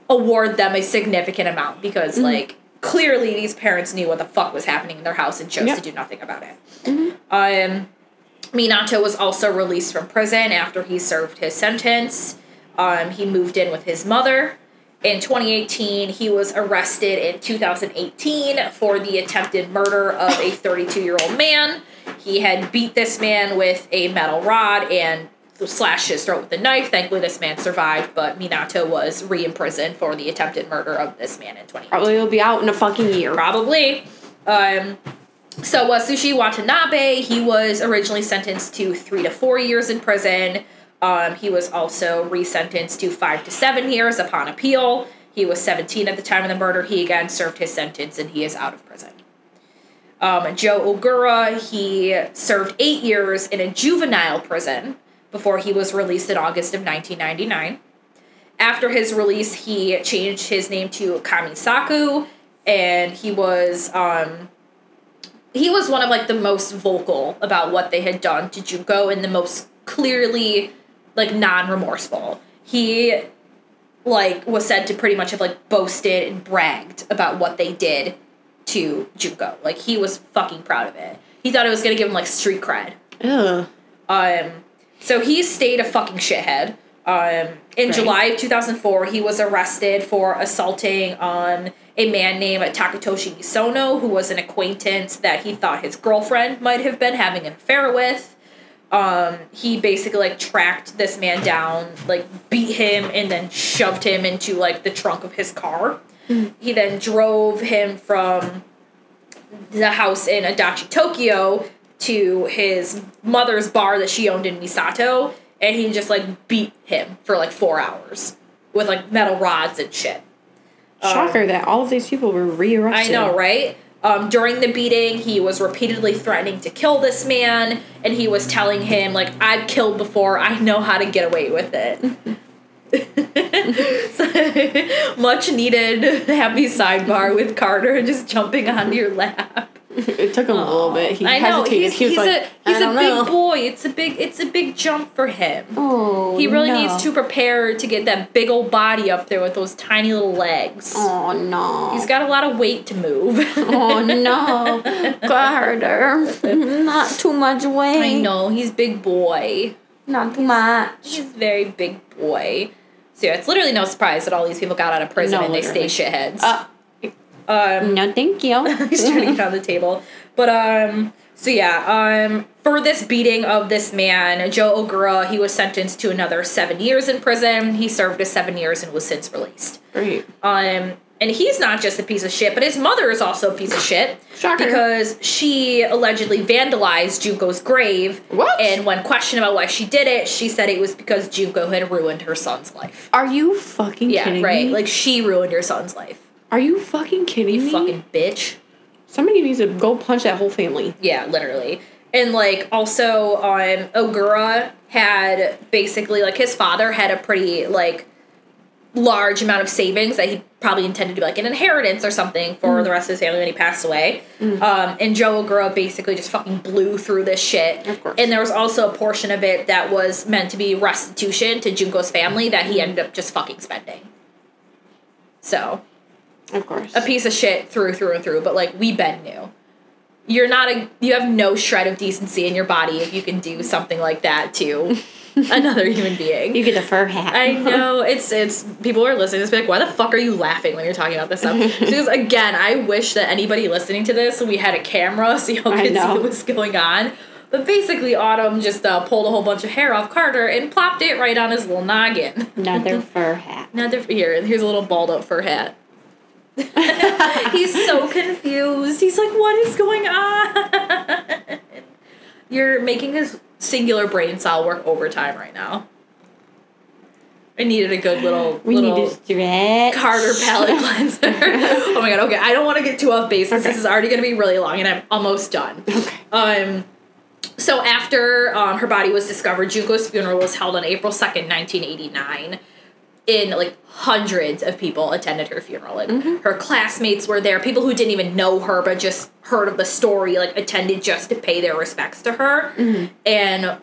S1: award them a significant amount because
S2: Mm-hmm.
S1: like clearly these parents knew what the fuck was happening in their house and chose
S2: Yep.
S1: to do nothing about it.
S2: Mm-hmm.
S1: Um Minato was also released from prison after he served his sentence. Um, he moved in with his mother. In 2018, he was arrested in 2018 for the attempted murder of a 32 year old man. He had beat this man with a metal rod and slashed his throat with a knife. Thankfully, this man survived, but Minato was re imprisoned for the attempted murder of this man in 2018.
S2: Probably will be out in a fucking year.
S1: Probably. Um, so Yasushi Watanabe, he was originally sentenced to three to four years in prison. Um, he was also resentenced to five to seven years upon appeal. He was 17 at the time of the murder. He again served his sentence and he is out of prison. Um, Joe Ogura, he served eight years in a juvenile prison before he was released in August of 1999. After his release, he changed his name to Kamisaku, and he was um, he was one of like the most vocal about what they had done to Junko and the most clearly like non-remorseful. He like was said to pretty much have like boasted and bragged about what they did to Junko. Like he was fucking proud of it. He thought it was gonna give him like street cred.
S2: Ugh.
S1: Um, so he stayed a fucking shithead. Um, in
S2: Right.
S1: July of 2004, he was arrested for assaulting on a man named Takatoshi Isono, who was an acquaintance that he thought his girlfriend might have been having an affair with. Um, he basically like tracked this man down, like beat him, and then shoved him into like the trunk of his car. He then drove him from the house in Adachi, Tokyo, to his mother's bar that she owned in Misato, and he just like beat him for like four hours with like metal rods and shit.
S2: Shocker that all of these people were
S1: I know, right? Um, during the beating, he was repeatedly threatening to kill this man, and he was telling him, like, I've killed before, I know how to get away with it. So, much needed happy sidebar with Carter just jumping onto your lap.
S2: It took him a little bit. He
S1: I know
S2: hesitated.
S1: he's,
S2: he was
S1: he's
S2: like,
S1: a he's a big
S2: know.
S1: boy. It's a big it's a big jump for him.
S2: Oh,
S1: He really
S2: no.
S1: needs to prepare to get that big old body up there with those tiny little legs.
S2: Oh no.
S1: He's got a lot of weight to move.
S2: oh no, Carter. Not too much weight.
S1: I know he's big boy.
S2: Not too much.
S1: He's very big boy. So yeah, it's literally no surprise that all these people got out of prison
S2: No,
S1: and they
S2: literally.
S1: stay shitheads.
S2: Uh,
S1: um,
S2: no, thank you.
S1: he's trying to get on the table. But um, so yeah, um, for this beating of this man, Joe Ogura, he was sentenced to another seven years in prison. He served his seven years and was since released.
S2: Great.
S1: Um, and he's not just a piece of shit, but his mother is also a piece of shit.
S2: Shocker.
S1: Because she allegedly vandalized Junko's grave.
S2: What?
S1: And when questioned about why she did it, she said it was because Junko had ruined her son's life.
S2: Are you fucking
S1: Yeah,
S2: kidding
S1: right.
S2: me?
S1: Like she ruined her son's life.
S2: Are you fucking kidding
S1: You
S2: me?
S1: fucking bitch.
S2: Somebody needs to go punch that whole family.
S1: Yeah, literally. And like also um Ogura had basically like his father had a pretty like large amount of savings that he probably intended to be like an inheritance or something for the rest of his family when he passed away. Um, and Joe Ogura basically just fucking blew through this shit.
S2: Of course.
S1: And there was also a portion of it that was meant to be restitution to Junko's family that he ended up just fucking spending. So
S2: Of course.
S1: a piece of shit through through and through, but like we Ben knew. You're not a you have no shred of decency in your body if you can do something like that to another human being.
S2: you get a fur hat.
S1: I know it's it's people are listening to this be like, why the fuck are you laughing when you're talking about this stuff? because again, I wish that anybody listening to this we had a camera so y'all could see what was going on. But basically, Autumn just uh, pulled a whole bunch of hair off Carter and plopped it right on his little noggin.
S2: Another fur hat.
S1: Another here. Here's a little balled up fur hat. He's so confused. He's like, "What is going on?" You're making his singular brain cell work overtime right now. I needed a good little
S2: We
S1: little
S2: need to stretch.
S1: Carter palate cleanser. oh my god. Okay, I don't want to get too off base.
S2: Okay.
S1: This is already going to be really long, and I'm almost done.
S2: Okay.
S1: Um, so after um, her body was discovered, Junko's funeral was held on April second, nineteen eighty nine. In like hundreds of people attended her funeral. Like mm-hmm. her classmates were there. People who didn't even know her but just heard of the story like attended just to pay their respects to her. Mm-hmm. And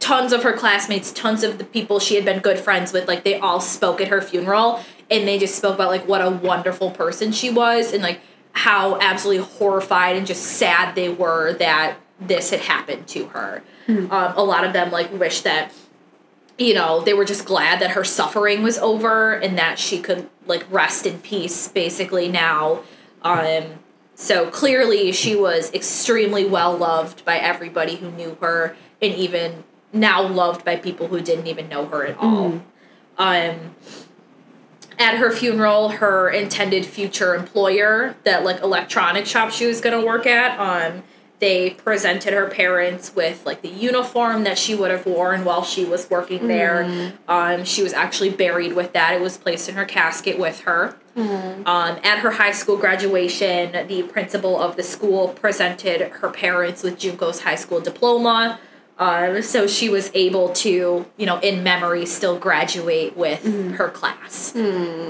S1: tons of her classmates, tons of the people she had been good friends with, like they all spoke at her funeral and they just spoke about like what a wonderful person she was and like how absolutely horrified and just sad they were that this had happened to her. Mm-hmm. Um, a lot of them like wish that you know they were just glad that her suffering was over and that she could like rest in peace basically now. Um so clearly she was extremely well loved by everybody who knew her and even now loved by people who didn't even know her at all. Um at her funeral her intended future employer that like electronic shop she was going to work at um they presented her parents with like the uniform that she would have worn while she was working there. Um she was actually buried with that. It was placed in her casket with her. Um, at her high school graduation, the principal of the school presented her parents with Junko's high school diploma. Um, so she was able to, you know, in memory, still graduate with her class.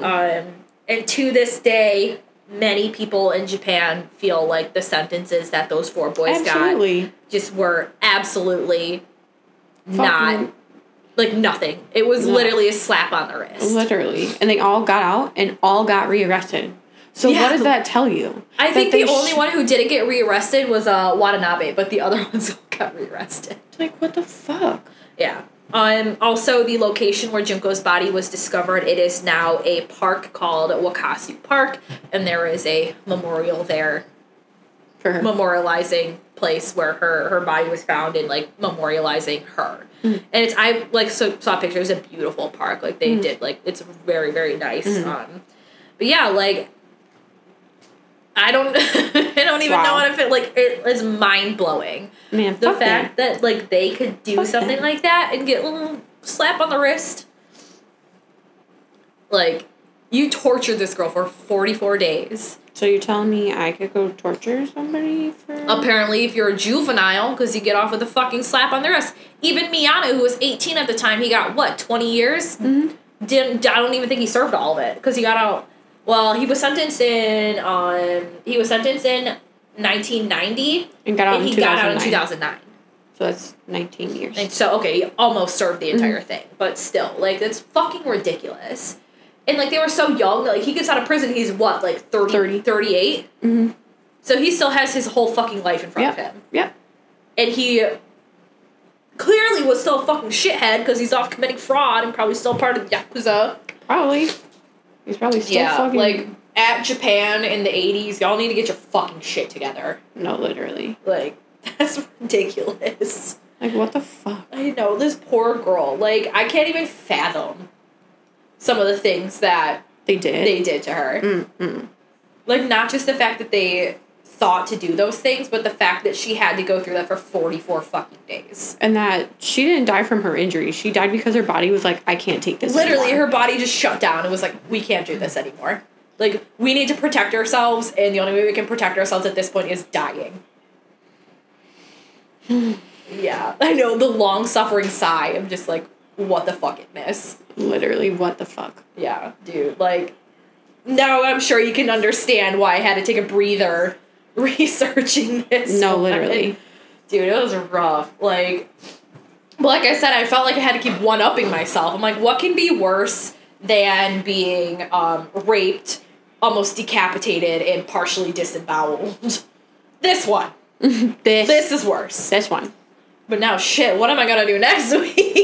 S1: Um, and to this day, many people in Japan feel like the sentences that those four boys got
S2: Absolutely.
S1: just were absolutely not like nothing. It was
S2: No.
S1: literally a slap on the wrist.
S2: Literally. And they all got out and all got rearrested. So
S1: Yeah.
S2: what does that tell you?
S1: I
S2: That
S1: think the only one who didn't get rearrested was uh, Watanabe, but the other ones all got rearrested.
S2: Like what the fuck?
S1: Yeah. Um, also, the location where Junko's body was discovered, it is now a park called Wakasu Park, and there is a memorial there,
S2: For her.
S1: memorializing place where her her body was found and like memorializing her. And it's I like so saw pictures. It's a beautiful park. Like they did like it's very very nice. Um, but yeah, like I don't I don't even know
S2: Wow.
S1: how to fit. Like it is mind blowing
S2: Man,
S1: the fact that like they could do
S2: Fuck
S1: something
S2: them.
S1: like that and get a little slap on the wrist. Like you tortured this girl for 44 days.
S2: So you're telling me I could go torture somebody for
S1: Apparently, if you're a juvenile, because you get off with a fucking slap on the wrist. Even Miyano, who was 18 at the time, he got what 20 years.
S2: Mhm.
S1: Didn't I don't even think he served all of it because he got out. Well, he was sentenced in um he was sentenced in 1990
S2: and got out
S1: and
S2: in
S1: he
S2: 2009.
S1: got out in 2009.
S2: So that's 19 years.
S1: And so, okay, he almost served the entire
S2: Mm-hmm.
S1: thing, but still, like, that's fucking ridiculous. And, like, they were so young, that like, he gets out of prison, he's what, like 30,
S2: 30.
S1: 38?
S2: Mhm.
S1: So he still has his whole fucking life in front of him.
S2: Yep.
S1: And he clearly was still a fucking shithead because he's off committing fraud and probably still part of the Yakuza.
S2: Probably. He's probably still
S1: yeah,
S2: fucking
S1: like, at Japan in the 80s, y'all need to get your fucking shit together.
S2: No, literally.
S1: Like, that's ridiculous.
S2: Like what the fuck?
S1: I know this poor girl. Like I can't even fathom some of the things that
S2: They did.
S1: they did to her.
S2: Mm-mm.
S1: Like not just the fact that they thought to do those things, but the fact that she had to go through that for forty four fucking days.
S2: And that she didn't die from her injuries. She died because her body was like, I can't take this.
S1: Literally,
S2: anymore.
S1: her body just shut down and was like, "We can't do this anymore." Like we need to protect ourselves, and the only way we can protect ourselves at this point is dying. yeah, I know the long suffering sigh. I'm just like, what the fuck, it miss.
S2: Literally, what the fuck?
S1: Yeah, dude. Like, now I'm sure you can understand why I had to take a breather researching this.
S2: No,
S1: one.
S2: literally.
S1: Dude, it was rough. Like, but like I said, I felt like I had to keep one upping myself. I'm like, what can be worse than being um, raped, almost decapitated, and partially disemboweled? This one.
S2: This.
S1: This is worse.
S2: This one.
S1: But now, shit, what am I gonna do next week?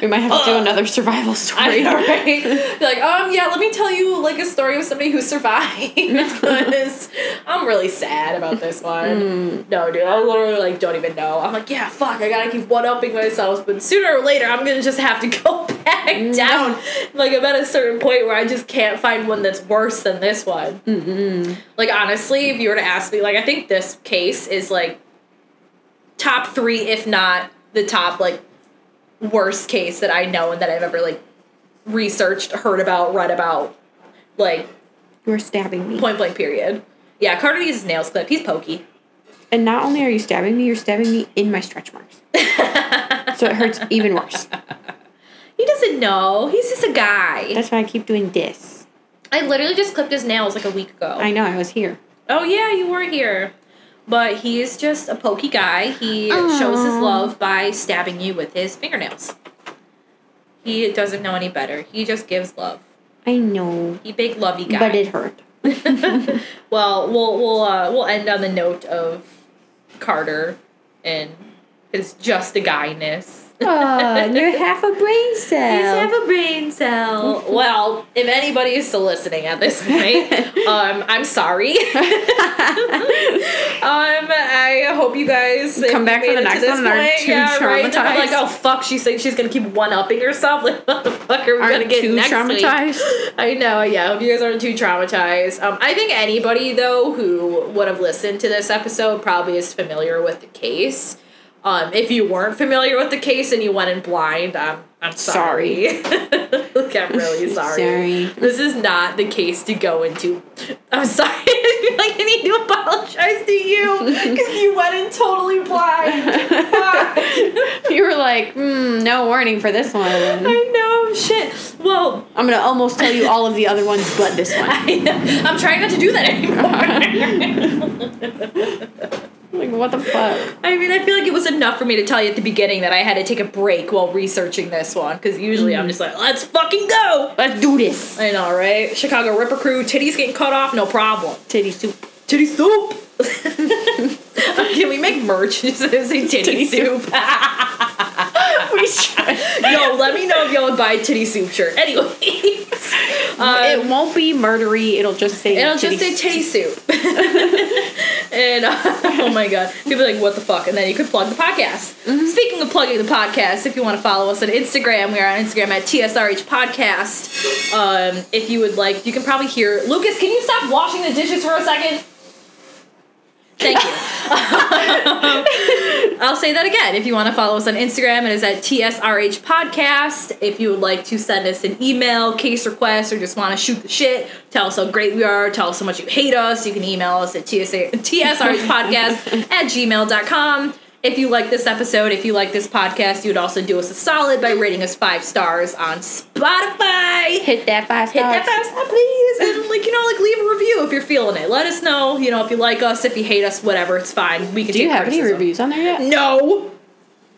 S2: We might have to do
S1: uh,
S2: another survival story.
S1: know, right? Like, um, yeah, let me tell you like a story of somebody who survived because I'm really sad about this one. Mm. No, dude, I literally like don't even know. I'm like, yeah, fuck, I gotta keep one upping myself, but sooner or later, I'm gonna just have to go back mm. down. Like, I'm at a certain point where I just can't find one that's worse than this one.
S2: Mm-mm.
S1: Like, honestly, if you were to ask me, like, I think this case is like top three, if not the top, like, worst case that I know and that I've ever, like, researched, heard about, read about. Like,
S2: you're stabbing me.
S1: point blank, period. Yeah, Carter needs his nails clipped. He's pokey.
S2: And not only are you stabbing me, you're stabbing me in my stretch marks. so it hurts even worse.
S1: He doesn't know. He's just a guy.
S2: That's why I keep doing this.
S1: I literally just clipped his nails like a week ago.
S2: I know, I was here.
S1: Oh yeah, you were here. But he is just a pokey guy. He shows his love by stabbing you with his fingernails. He doesn't know any better. He just gives love.
S2: I know.
S1: He big lovey guy.
S2: But it hurt.
S1: well, we'll we'll uh, we'll end on the note of Carter and his just a guyness.
S2: Oh, you're half a brain cell.
S1: He's half a brain cell. well, if anybody is still listening at this point, um, I'm sorry. um, I hope you guys
S2: Come back for the next one and are
S1: point,
S2: too
S1: yeah, right. I'm like, oh fuck, she's saying she's gonna keep one upping herself. Like, what the fuck are we
S2: Aren't
S1: gonna get
S2: too
S1: next
S2: traumatized?
S1: week? I know, yeah. Hope you guys aren't too traumatized. Um, I think anybody though who would have listened to this episode probably is familiar with the case. Um, if you weren't familiar with the case and you went in blind, I'm I'm sorry. Look, I'm really sorry.
S2: Sorry.
S1: This is not the case to go into. I'm sorry. I like I need to apologize to you because you went in totally blind.
S2: You were like, hmm, no warning for this one.
S1: I know, shit. Well,
S2: I'm gonna almost tell you all of the other ones but this one.
S1: I, I'm trying not to do that anymore.
S2: Like, what the fuck?
S1: I mean, I feel like it was enough for me to tell you at the beginning that I had to take a break while researching this one because usually I'm mm. just like, let's fucking go.
S2: Let's do this.
S1: I know, right? Chicago Ripper Crew, titties getting cut off, no problem.
S2: Titty soup.
S1: Titty soup. Can we make merch that titty,
S2: Titty
S1: soup?
S2: should.
S1: Yo, let me know if y'all would buy a titty soup shirt. Anyways, um,
S2: it won't be murdery. It'll just say.
S1: It'll just say titty soup. and uh, oh my god, people are like, what the fuck? And then you could plug the podcast. Speaking of plugging the podcast, if you want to follow us on Instagram, we are on Instagram at TSRH Podcast. Um, if you would like, you can probably hear Lucas. Can you stop washing the dishes for a second? Thank you. I'll say that again. If you want to follow us on Instagram, it is at TSRH Podcast. If you would like to send us an email, case request, or just want to shoot the shit, tell us how great we are, tell us how much you hate us, you can email us at TSA, TSRHpodcast at gmail.com. If you like this episode, if you like this podcast, you would also do us a solid by rating us five stars on Spotify.
S2: Hit that five
S1: hit
S2: stars.
S1: that five star please and like you know like leave a review if you're feeling it. Let us know you know if you like us if you hate us whatever it's fine. We can
S2: Do you have any reviews on there yet?
S1: no.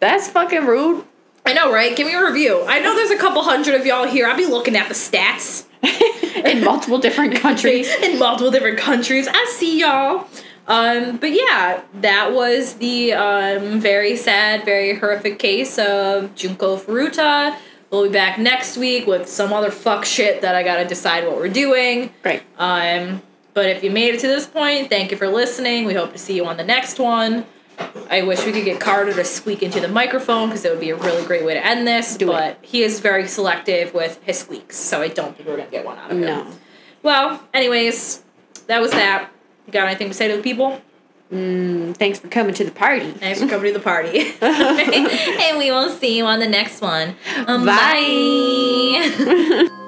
S2: That's fucking rude.
S1: i know right? Give me a review. I know there's a couple hundred of y'all here. I'll be looking at the stats.
S2: In multiple different countries.
S1: in multiple different countries. I see y'all um, but yeah, that was the um, very sad, very horrific case of Junko Furuta. We'll be back next week with some other fuck shit that I gotta decide what we're doing.
S2: Great.
S1: Um, but if you made it to this point, thank you for listening. We hope to see you on the next one. I wish we could get Carter to squeak into the microphone because it would be a really great way to end this.
S2: Do it.
S1: but he is very selective with his squeaks, so I don't think we're gonna get one out of him.
S2: No.
S1: Well, anyways, that was that. You got anything to say to the people?
S2: Mm, thanks for coming to the party.
S1: Thanks for coming to the party. and we will see you on the next one. Um,
S2: Bye.
S1: bye.